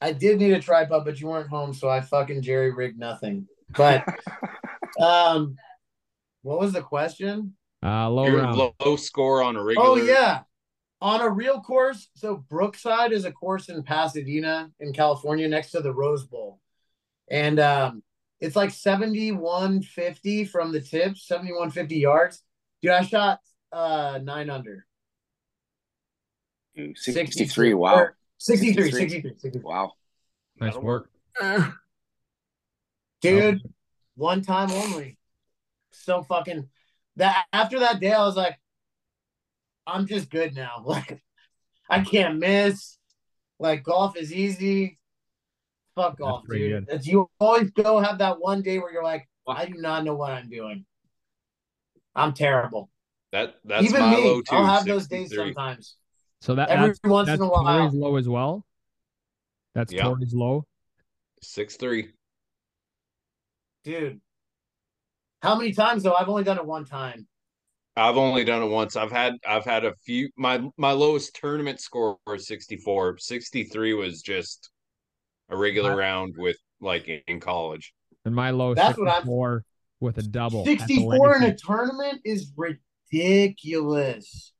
I did need a tripod, but you weren't home, so I fucking jerry rigged nothing. But, um, what was the question? Uh, low Your low, low score on a regular. Oh yeah. on a real course, so Brookside is a course in Pasadena in California next to the Rose Bowl. And um, it's like 7150 from the tips, 7150 yards. Dude, I shot uh nine under. 63. Wow. 63, 63. 63, 63. Wow. Nice work. Uh, Dude, one time only. So fucking that after that day, I was like, I'm just good now. Like, I can't miss. Like, golf is easy. Fuck golf, pretty dude. good. It's, you always go have that one day where you're like, I do not know what I'm doing. I'm terrible. That that's Even my me, low too. I'll have those days sometimes. So that Every that's, once that's in a while. Torrie's low as well. That's Yeah. Torrie's low. Six three. Dude. How many times though? I've only done it one time. I've only done it once. I've had I've had a few my my lowest tournament score was 64. 63 was just a regular My- round with like in college. And my low That's what I'm- 64 with a double. 64 in a tournament is ridiculous.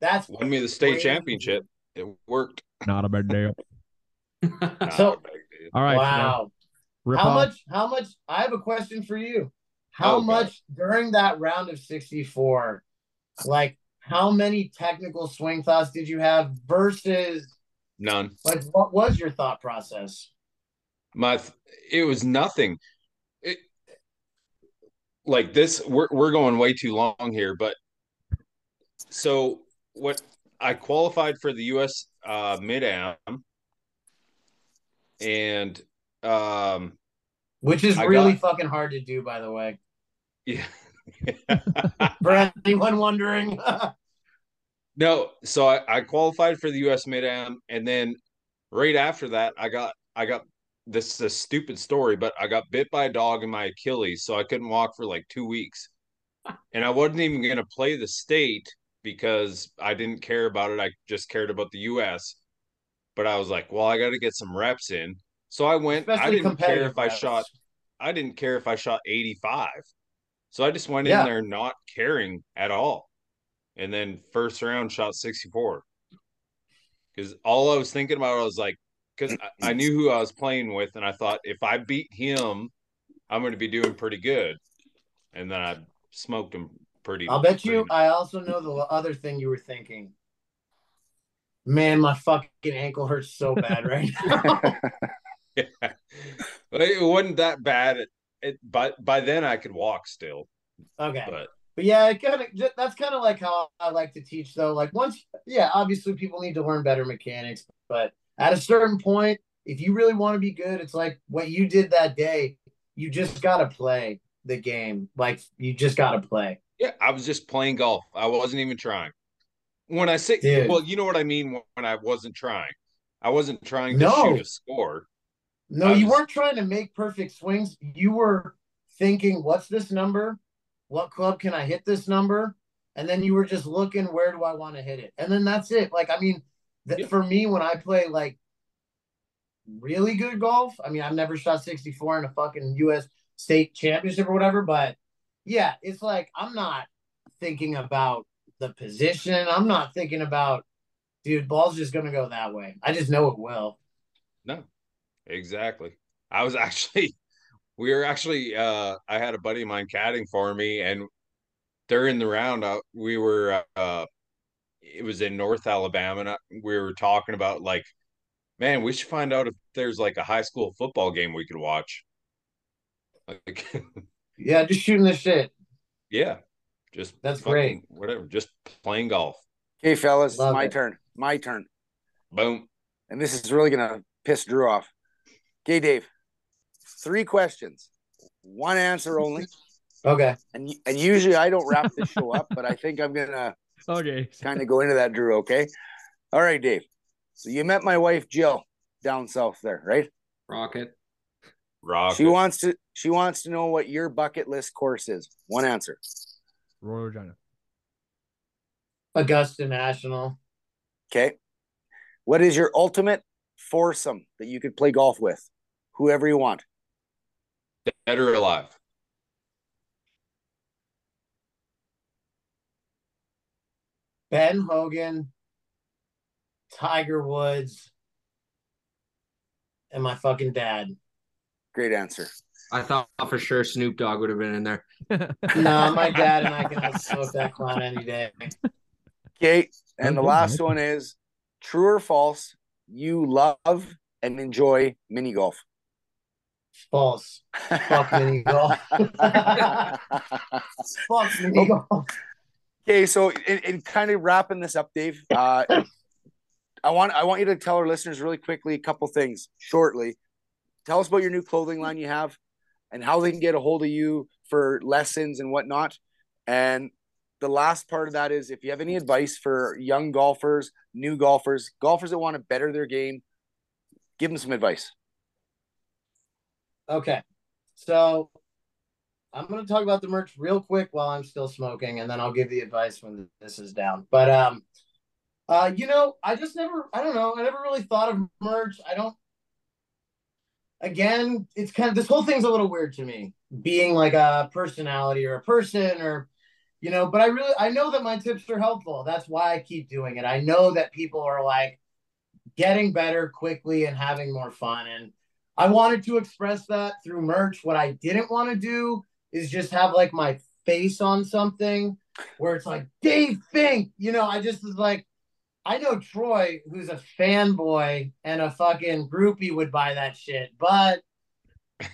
That's Won me the state crazy. championship. It worked. Not a bad deal. So- big. All right. wow. Rip How off. much? How much? I have a question for you. How God. much during that round of 64, like how many technical swing thoughts did you have versus None. like what was your thought process? my th- it was nothing it like this we're we're going way too long here but so what I qualified for the US uh mid am and um Which is I really got- fucking hard to do, by the way. yeah For anyone wondering. No, so I, I qualified for the US Mid Am, and then right after that, I got I got this is a stupid story, but I got bit by a dog in my Achilles, so I couldn't walk for like two weeks, and I wasn't even gonna play the state because I didn't care about it. I just cared about the US. But I was like, well, I got to get some reps in, so I went. I didn't care if I shot. I didn't care if I shot eighty five, so I just went Yeah. in there not caring at all and then first round shot 64 because all i was thinking about I was like because I, I knew who i was playing with and i thought if i beat him i'm going to be doing pretty good and then i smoked him pretty I'll bet pretty you I also know the other thing you were thinking. Man, my fucking ankle hurts so bad right now. yeah. It wasn't that bad it, it but by then i could walk still okay. but But yeah, it kind of that's kind of like how I like to teach though. Like once yeah, obviously people need to learn better mechanics, but at a certain point, if you really want to be good, it's like what you did that day. You just got to play the game. Like you just got to play. Yeah i was just playing golf i wasn't even trying when i say Dude. well you know what i mean when i wasn't trying i wasn't trying to No. shoot a score No, I you weren't trying to make perfect swings. You were thinking, what's this number? What club can I hit this number? And then you were just looking, where do I want to hit it? And then that's it. Like, I mean, th- Yeah. for me, when I play like really good golf, I mean, I've never shot 64 in a fucking US state championship or whatever, but yeah, it's like I'm not thinking about the position. I'm not thinking about, dude, ball's just going to go that way. I just know it will. No, exactly. I was actually, we were actually, uh, I had a buddy of mine caddying for me, and during the round, uh, we were, uh, it was in North Alabama, and I, we were talking about like, man, we should find out if there's like a high school football game we could watch. Like, Yeah, just shooting the shit. yeah, just That's fucking great. Whatever, just playing golf. Okay, fellas, Love my it. turn. My turn. Boom. And this is really gonna piss Drew off. Okay, Dave. Three questions, one answer only. Okay. And and usually I don't wrap this show up, but I think I'm gonna Okay. kind of go into that, Drew. Okay. All right, Dave. So you met my wife Jill down south there, right? Rocket. Rock. She wants to she wants to know what your bucket list course is. One answer. Royal Regina. Augusta National. Okay. What is your ultimate foursome that you could play golf with? Whoever you want. dead or alive. Ben Hogan, Tiger Woods, and my fucking dad. Great answer. I thought for sure Snoop Dogg would have been in there. no, my dad and I can have smoke that clown any day. Okay, and the last one is true or false? You love and enjoy mini golf. False. Fuck mini golf. Fuck mini golf. Okay, so in, in, kind of wrapping this up, Dave, uh, I want I want you to tell our listeners really quickly a couple things shortly. Tell us about your new clothing line you have, and how they can get a hold of you for lessons and whatnot. And the last part of that is if you have any advice for young golfers, new golfers, golfers that want to better their game, give them some advice. Okay. So I'm going to talk about the merch real quick while I'm still smoking, and then I'll give the advice when this is down. But, um, uh, you know, I just never, I don't know, I never really thought of merch. I don't, again, it's kind of, this whole thing's a little weird to me, being like a personality or a person or, you know, but I really, I know that my tips are helpful. That's why I keep doing it. I know that people are like getting better quickly and having more fun. And, I wanted to express that through merch. What I didn't want to do is just have like my face on something where it's like Dave Fink. You know, I just was like, I know Troy, who's a fanboy and a fucking groupie, would buy that shit, but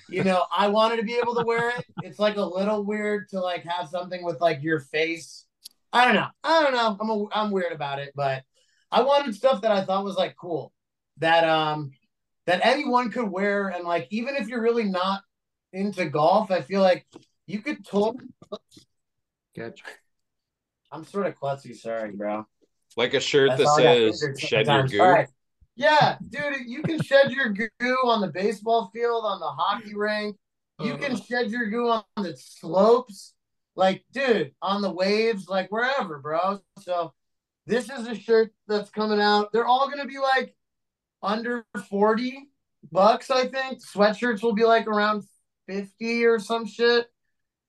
you know, I wanted to be able to wear it. It's like a little weird to like have something with like your face. I don't know. I don't know. I'm a, I'm weird about it, but I wanted stuff that I thought was like cool. That um that anyone could wear. And like, even if you're really not into golf, I feel like you could totally catch. I'm sort of klutzy, sorry, bro. Like a shirt That's that says "Shed your goo." Right. Yeah, dude, you can shed your goo on the baseball field, on the hockey rink. You can shed your goo on the slopes, like, dude, on the waves, like wherever, bro. So, this is a shirt that's coming out. They're all gonna be like under 40 bucks, I think. Sweatshirts will be like around 50 or some shit.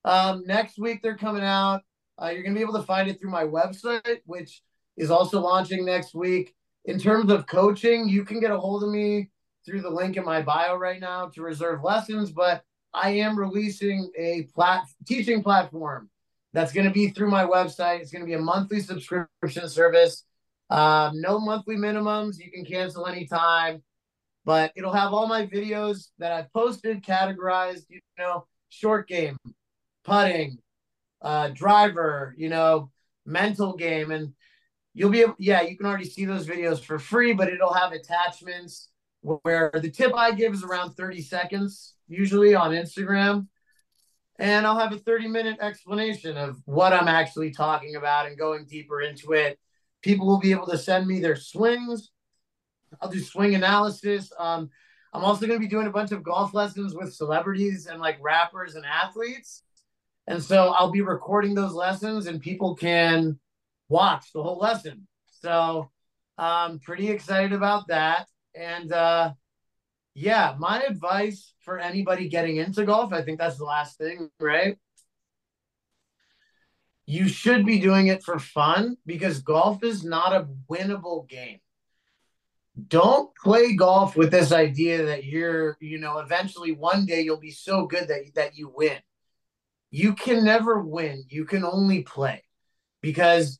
Um, next week they're coming out. Uh, you're gonna be able to find it through my website, which is also launching next week. In terms of coaching, you can get a hold of me through the link in my bio right now to reserve lessons, but I am releasing a plat teaching platform that's going to be through my website. It's going to be a monthly subscription service. Um, no monthly minimums. You can cancel anytime, but it'll have all my videos that I've posted, categorized, you know, short game, putting, uh, driver, you know, mental game. And you'll be able, yeah, you can already see those videos for free, but it'll have attachments where the tip I give is around 30 seconds, usually on Instagram. And I'll have a 30 minute explanation of what I'm actually talking about and going deeper into it People will be able to send me their swings. I'll do swing analysis. Um, I'm also going to be doing a bunch of golf lessons with celebrities and like rappers and athletes. And so I'll be recording those lessons and people can watch the whole lesson. So I'm pretty excited about that. And uh, yeah, my advice for anybody getting into golf, I think that's the last thing, right? you should be doing it for fun because golf is not a winnable game. Don't play golf with this idea that you're, you know, eventually one day you'll be so good that that you win. You can never win. You can only play. Because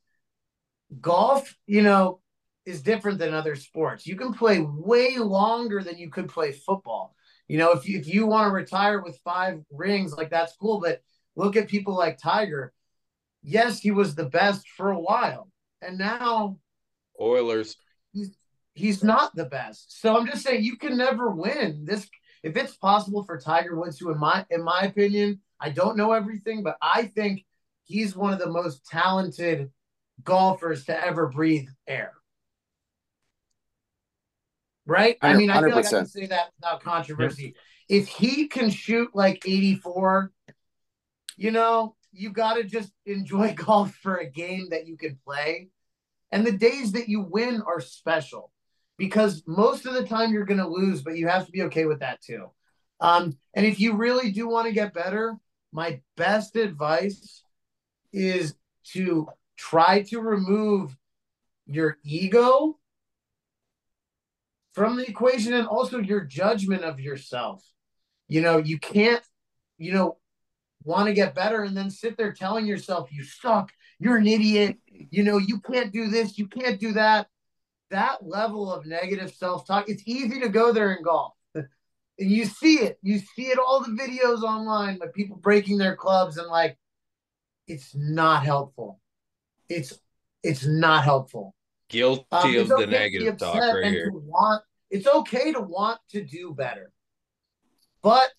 golf, you know, is different than other sports. You can play way longer than you could play football. You know, if you, if you want to retire with five rings, like that's cool, but look at people like Tiger yes, he was the best for a while, and now Oilers. He's he's not the best. So I'm just saying you can never win. This if it's possible for Tiger Woods who in my in my opinion, I don't know everything, but I think he's one of the most talented golfers to ever breathe air. Right? I mean, I feel like I can say that without controversy. If he can shoot like 84, you know, you got to just enjoy golf for a game that you can play. And the days that you win are special because most of the time you're going to lose, but you have to be okay with that too. Um, and if you really do want to get better, my best advice is to try to remove your ego from the equation and also your judgment of yourself. You know, you can't, you know, want to get better and then sit there telling yourself you suck, you're an idiot, you know, you can't do this, you can't do that. That level of negative self-talk, it's easy to go there in golf. and you see it. You see it all the videos online with people breaking their clubs and like it's not helpful. It's it's not helpful. Guilty um, of okay the negative talk right here. Want, it's okay to want to do better. But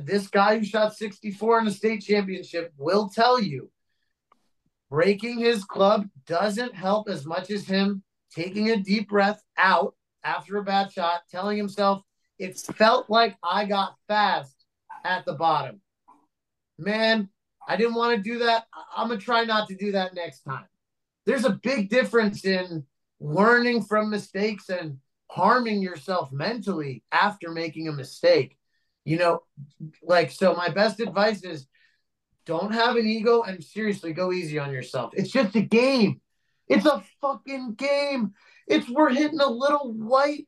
this guy who shot 64 in the state championship will tell you breaking his club doesn't help as much as him taking a deep breath out after a bad shot, telling himself, it felt like I got fast at the bottom. Man, I didn't want to do that. I'm going to try not to do that next time. There's a big difference in learning from mistakes and harming yourself mentally after making a mistake. You know, like, so my best advice is don't have an ego and seriously go easy on yourself. It's just a game. It's a fucking game. It's we're hitting a little white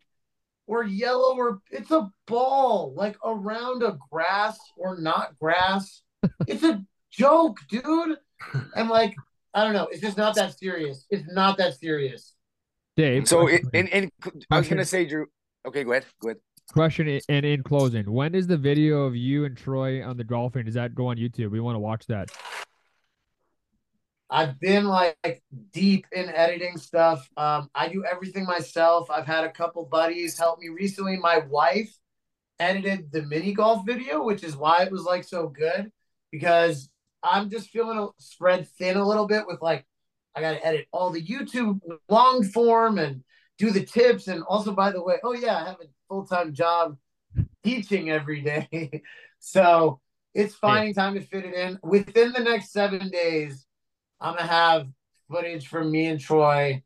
or yellow or it's a ball like around a grass or not grass. it's a joke, dude. And like, I don't know. It's just not that serious. It's not that serious. Dave. So, in, in, in I was gonna say, Drew. Okay, go ahead. Go ahead. Question and in closing, when is the video of you and Troy on the golfing? Does that go on YouTube? We want to watch that. I've been like deep in editing stuff. Um, I do everything myself. I've had a couple buddies help me recently. My wife edited the mini golf video, which is why it was like so good because I'm just feeling a, spread thin a little bit with like I got to edit all the YouTube long form and do the tips. And also, by the way, oh yeah, I have a full time job teaching every day. so it's finding time to fit it in. Within the next seven days, I'm gonna have footage from me and Troy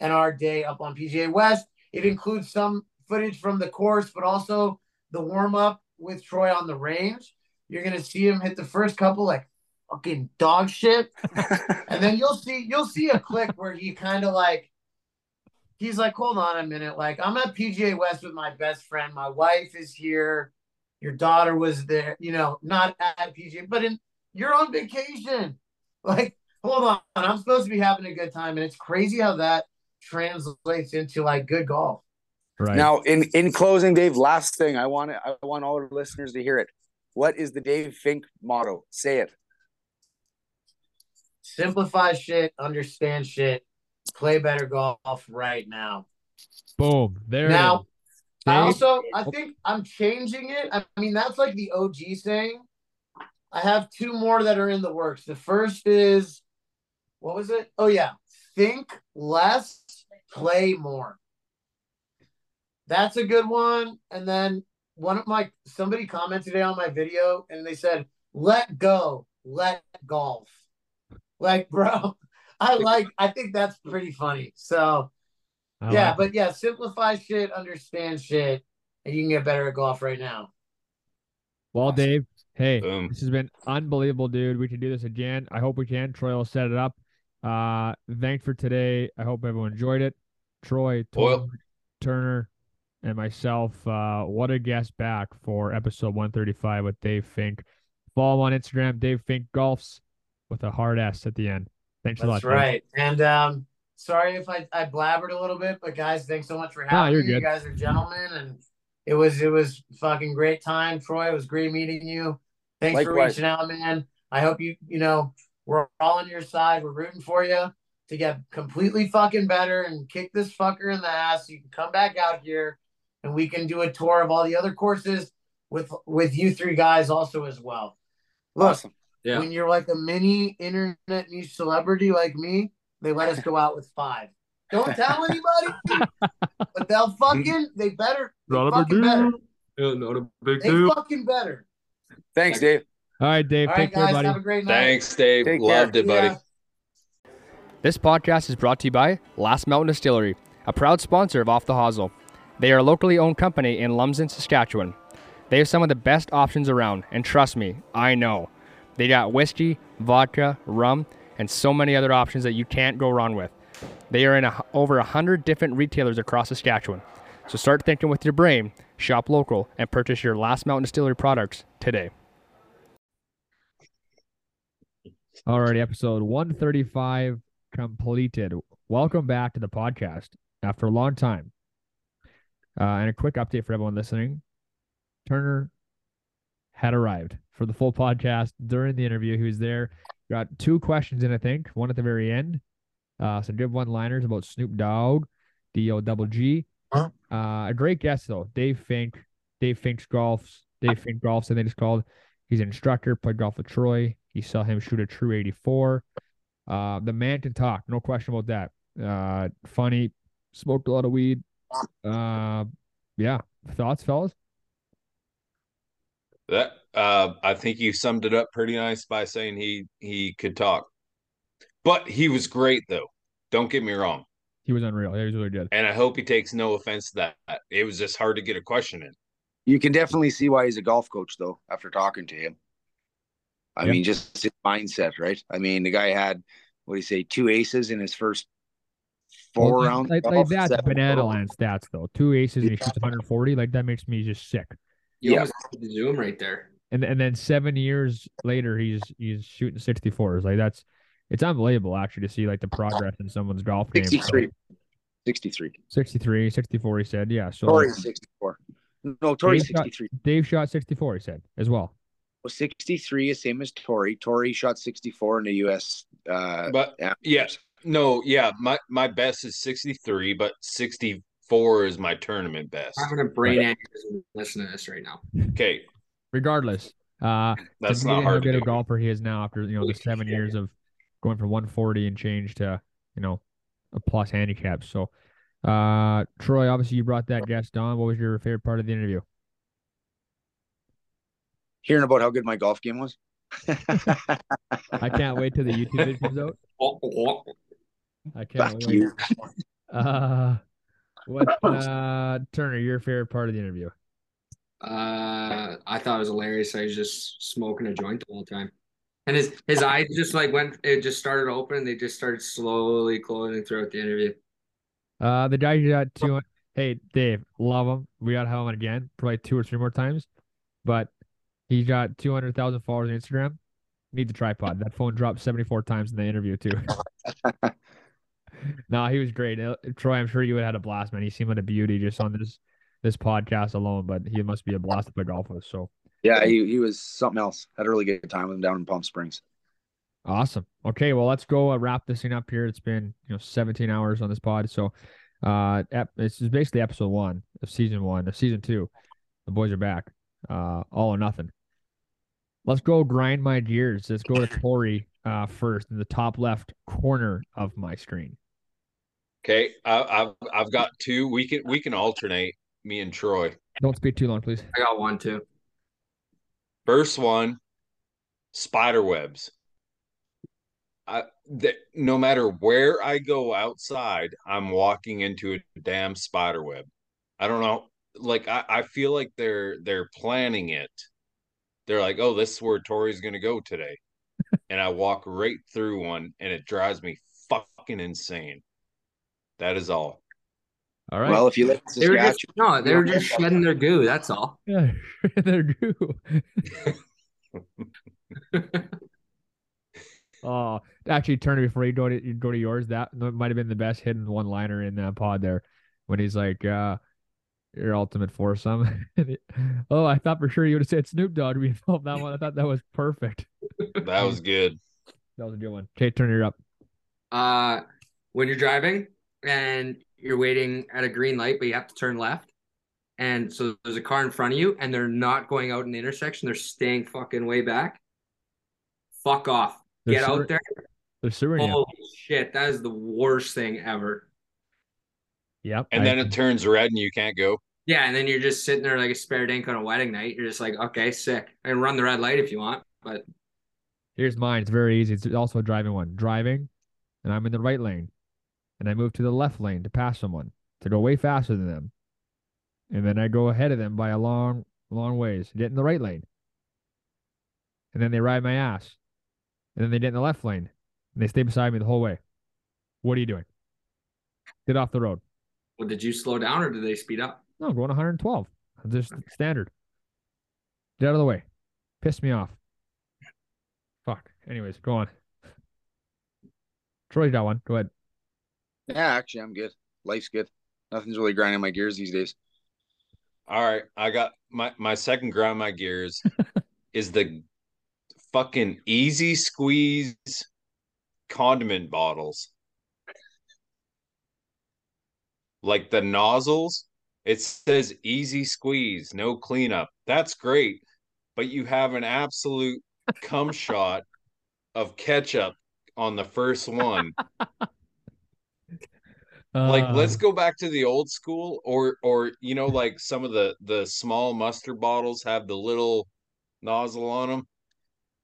and our day up on PGA West. It includes some footage from the course, but also the warm up with Troy on the range. You're gonna see him hit the first couple like fucking dog shit, and then you'll see you'll see a click where he kind of like he's like, hold on a minute. Like, I'm at PGA West with my best friend. My wife is here. Your daughter was there, you know, not at PGA, but in you're on vacation. Like, hold on. I'm supposed to be having a good time. And it's crazy how that translates into like good golf. Right. Now, in in closing, Dave, last thing I want I want all our listeners to hear it. What is the Dave Fink motto? Say it. Simplify shit, understand shit, play better golf right now. Boom. There now, I also I think I'm changing it. I mean, that's like the OG saying. I have two more that are in the works. The first is what was it? Oh yeah. Think less, play more. That's a good one. And then one of my somebody commented today on my video and they said, let go, let golf. Like, bro, I like. I think that's pretty funny. So, I yeah, like but yeah, simplify shit, understand shit, and you can get better at golf right now. Well. Dave, hey, Boom. this has been unbelievable, dude. We can do this again. I hope we can. Troy will set it up. Uh, thanks for today. I hope everyone enjoyed it. Troy, Turner, Turner, and myself. Uh, what a guest back for episode 135 with Dave Fink. Follow him on Instagram, Dave Fink Golfs with a hard S at the end. Thanks That's a lot. That's right. And um, sorry if I, I blabbered a little bit, but guys, thanks so much for having me. Good. You guys are gentlemen, and it was it was fucking great time. Troy, it was great meeting you. Thanks Likewise. for reaching out, man. I hope you you know we're all on your side. We're rooting for you to get completely fucking better and kick this fucker in the ass. You can come back out here and we can do a tour of all the other courses with with you three guys also as well. Look, awesome. Yeah. When you're like a mini internet niche celebrity like me, they let us go out with five. Don't tell anybody, but they'll fucking they better. They not a big deal. Better. Yeah, not a big they deal. fucking better. Thanks, Dave. All right, Dave. All right, guys, care, buddy. Have a great night. Thanks, Dave. Take Loved care. it, buddy. Yeah. This podcast is brought to you by Last Mountain Distillery, a proud sponsor of Off the Hosel. They are a locally owned company in Lumsden, Saskatchewan. They have some of the best options around, and trust me, I know. They got whiskey, vodka, rum, and so many other options that you can't go wrong with. They are in a, over 100 different retailers across Saskatchewan. So start thinking with your brain, shop local, and purchase your Last Mountain Distillery products today. Alrighty, episode 135 completed. Welcome back to the podcast after a long time. Uh, and a quick update for everyone listening. Turner had arrived for the full podcast during the interview. He was there, got two questions in, I think, one at the very end. Uh, some good one liners about Snoop Dogg, D O double G. Uh, a great guest though, Dave Fink. Dave Fink's golfs. Dave Fink golfs, I think it's called. He's an instructor, played golf with Troy. You saw him shoot a true 84. Uh, the man can talk, no question about that. Uh, funny, smoked a lot of weed. Uh, yeah. Thoughts, fellas? That uh, I think you summed it up pretty nice by saying he he could talk, but he was great though. Don't get me wrong. He was unreal. Yeah, he was really good. And I hope he takes no offense to that. It was just hard to get a question in. You can definitely see why he's a golf coach, though, after talking to him. I Yeah. mean, just his mindset, right? I mean, the guy had what do you say, two aces in his first four Well, rounds. Like, of like golf, that's seven banana total. land stats though. Two aces and he shoots 140. Like that makes me just sick. You Yeah. almost have to zoom right there. And and then seven years later, he's he's shooting 64s. Like that's it's unbelievable actually to see like the progress in someone's golf game. 63. 63. 63, 64. He said, yeah. So Torrie 64. No, Torrie Dave shot- 63. Dave shot 64. He said as well. Well, 63 is same as Torrie. Torrie shot 64 in the U.S. Uh, But yeah. yeah, no, yeah, my my best is 63, but 64 is my tournament best. I'm having a brain aneurysm listening to this right now. Okay, Regardless, uh, that's to not meet how hard to good a golfer he is now after you know the seven years of going from 140 and change to you know a plus handicap. So, uh, Troy, obviously you brought that guest on. What was your favorite part of the interview? Hearing about how good my golf game was. I can't wait till the YouTube video comes out. I can't Fuck wait. you. Uh, what, uh, Turner, your favorite part of the interview? Uh, I thought it was hilarious. I was just smoking a joint the whole time, and his his eyes just like went. It just started open. and They just started slowly closing throughout the interview. Uh, the guy who got two. Hey, Dave, love him. We got to have him again, probably two or three more times. But he got 200,000 followers on Instagram. Need the tripod. That phone dropped 74 times in the interview, too. no, he was great. Uh, Troy, I'm sure you would have had a blast, man. He seemed like a beauty just on this this podcast alone, but he must be a blast to play golf with. So Yeah, he, he was something else. Had a really good time with him down in Palm Springs. Awesome. Okay, well, let's go uh, wrap this thing up here. It's been you know 17 hours on this pod, so uh, ep- this is basically episode one of season one of season two. The boys are back. Uh, all or nothing. Let's go grind my gears. Let's go to Torrie uh first in the top left corner of my screen. Okay, I, I've I've got two. We can we can alternate me and Troy. Don't speak too long, please. I got one too. First one, spider webs. I that no matter where I go outside, I'm walking into a damn spider web. I don't know. Like I, I feel like they're they're planning it. They're like, oh, this is where Torrie's gonna go today. and I walk right through one and it drives me fucking insane. That is all. All right. Well, if you live in They were just no, they were just shedding their goo. That's all. yeah, they're due. Oh, actually, Turner, before you go to you go to yours, that might have been the best hidden one liner in that pod there, when he's like, uh, "Your ultimate foursome." oh, I thought for sure you would have said Snoop Dogg. We felt that one. I thought that was perfect. That was good. That was a good one. Okay, Turner, you're up. Uh, when you're driving and you're waiting at a green light, but you have to turn left, and so there's a car in front of you, and they're not going out in the intersection; they're staying fucking way back. Fuck off. They're Get sewer- out there. They're sewering you. Holy shit, that is the worst thing ever. Yep. And I- then it turns red and you can't go. Yeah, and then you're just sitting there like a spare dink on a wedding night. You're just like, okay, sick. And run the red light if you want, but Here's mine. It's very easy. It's also a driving one. Driving, and I'm in the right lane, and I move to the left lane to pass someone to go way faster than them, and then I go ahead of them by a long, long ways. Get in the right lane, and then they ride my ass, and then they get in the left lane, and they stay beside me the whole way. What are you doing? Get off the road. Well, did you slow down or did they speed up? No, I'm going 112. Just standard. Get out of the way. Pissed me off. Fuck. Anyways, go on. Troy got one. Go ahead. Yeah, actually, I'm good. Life's good. Nothing's really grinding my gears these days. All right, I got my my second grind my gears is the fucking easy squeeze condiment bottles. Like the nozzles, it says easy squeeze, no cleanup. That's great, but you have an absolute cum shot of ketchup on the first one. like Uh, let's go back to the old school or or you know like some of the the small mustard bottles have the little nozzle on them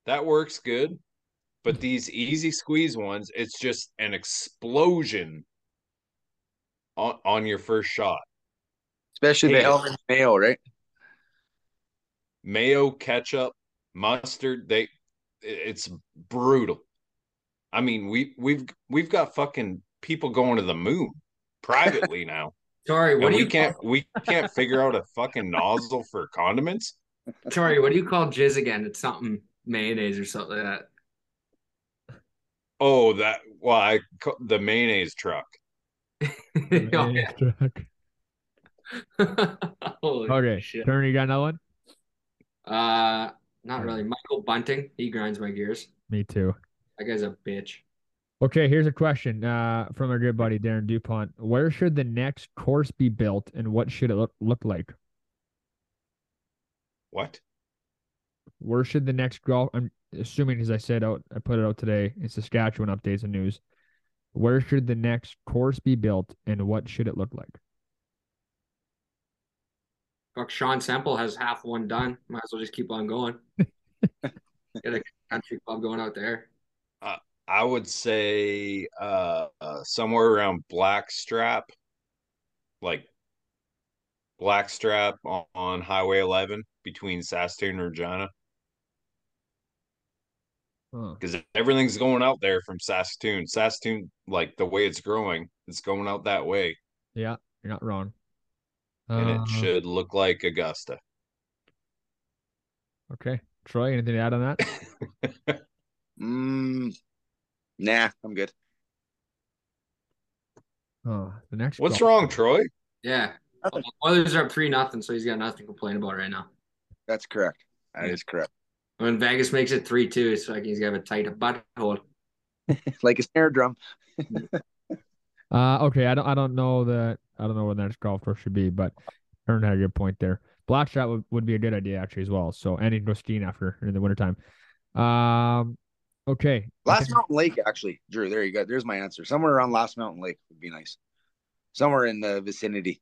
that works good but these easy squeeze ones it's just an explosion on on your first shot Especially the Hey. Hellmann mayo, right? mayo ketchup mustard they it's brutal i mean we we've we've got fucking people going to the moon privately now Sorry, what and do we you can't call, we can't figure out a fucking nozzle for condiments sorry, what do you call jizz again? It's something mayonnaise or something like that. oh that well i ca- the mayonnaise truck that. Oh, mayonnaise truck. Okay. shit. Turner, you got another one? Uh, not really. Michael Bunting, he grinds my gears. Me too. That guy's a bitch. Okay, here's a question uh, from our good buddy Darren DuPont. Where should the next course be built and what should it look, look like? what Where should the next golf? I'm assuming, as I said out, I put it out today in Saskatchewan updates and news. Where should the next course be built and what should it look like? Fuck, Sean Semple has half one done. Might as well just keep on going. Get a country club going out there. I would say uh, uh somewhere around blackstrap like blackstrap on, on highway 11 between saskatoon and regina Huh. because everything's going out there from saskatoon saskatoon like the way it's growing it's going out that way Yeah, you're not wrong. and Uh, it should look like augusta Okay, Troy, anything to add on that? Mm, nah, I'm good. Oh, the next. what's golf- wrong troy Yeah. Oilers are up three nothing, so he's got nothing to complain about right now. That's correct. That is correct. When Vegas makes it three two, it's like he's got a tight butthole. Like a snare drum. Uh, okay, I don't, I don't know that, I don't know where the next golf course should be, but Aaron had a good point there. Blackstrap would, would be a good idea actually as well. So, and you can go skiing after in the wintertime. Um, okay. Last think- Mountain Lake, actually, Drew. There you go. There's my answer. Somewhere around Last Mountain Lake would be nice. Somewhere in the vicinity.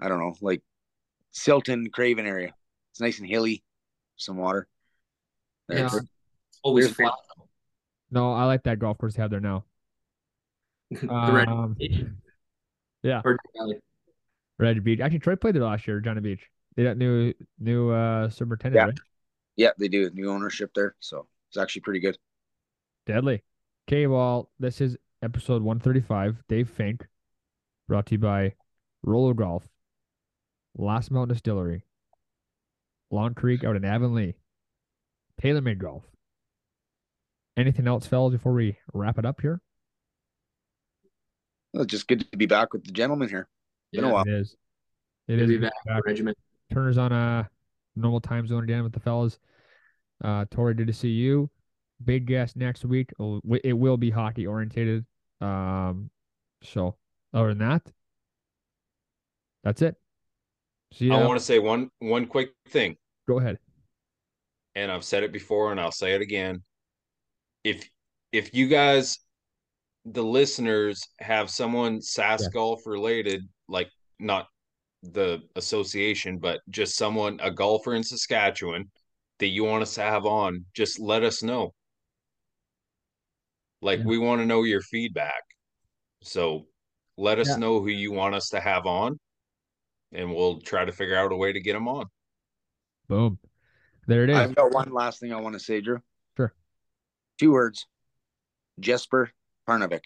I don't know, like Silton, Craven area. It's nice and hilly. Some water. Yeah. That's- Always Weird. flat. No, I like that golf course they have there now. the red Um, Beach. yeah. Or Red Beach. Actually, Troy played there last year, Johnny Beach. They got new, new, uh, superintendent, Yeah. right? Yeah, they do. New ownership there. So it's actually pretty good. Deadly. Okay, well, this is episode 135. Dave Fink, brought to you by Rolo Golf, Last Mountain Distillery, Long Creek out in Avonlea, TaylorMade Golf. Anything else, fellas, before we wrap it up here? Well, it's just good to be back with the gentleman here. Been a Yeah. while. It is. It Good is be back be in the back. regiment. Turner's on a normal time zone again with the fellas. Uh, Torrie, good to see you. Big guest next week. It will be hockey orientated. Um, so other than that, that's it. See i want to say one one quick thing Go ahead. and I've said it before and I'll say it again. If if you guys the listeners have someone SAS Yeah. golf related, like not the association, but just someone a golfer in Saskatchewan that you want us to have on, just let us know. Like Yeah. we want to know your feedback. So let us Yeah. know who you want us to have on and we'll try to figure out a way to get them on. Boom. There it is. I've got one last thing I want to say, Drew. Sure. Two words. Jesper Parnevik.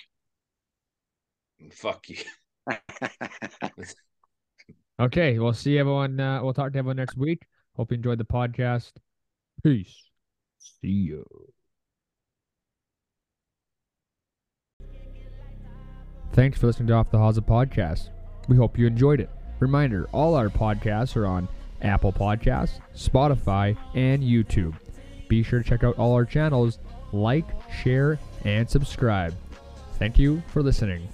Fuck you. okay, we'll see everyone. Uh, we'll talk to everyone next week. Hope you enjoyed the podcast. Peace. See you. Thanks for listening to Off the Hosel podcast. We hope you enjoyed it. Reminder all our podcasts are on Apple Podcasts, Spotify, and YouTube. Be sure to check out all our channels, like, share, and subscribe. Thank you for listening.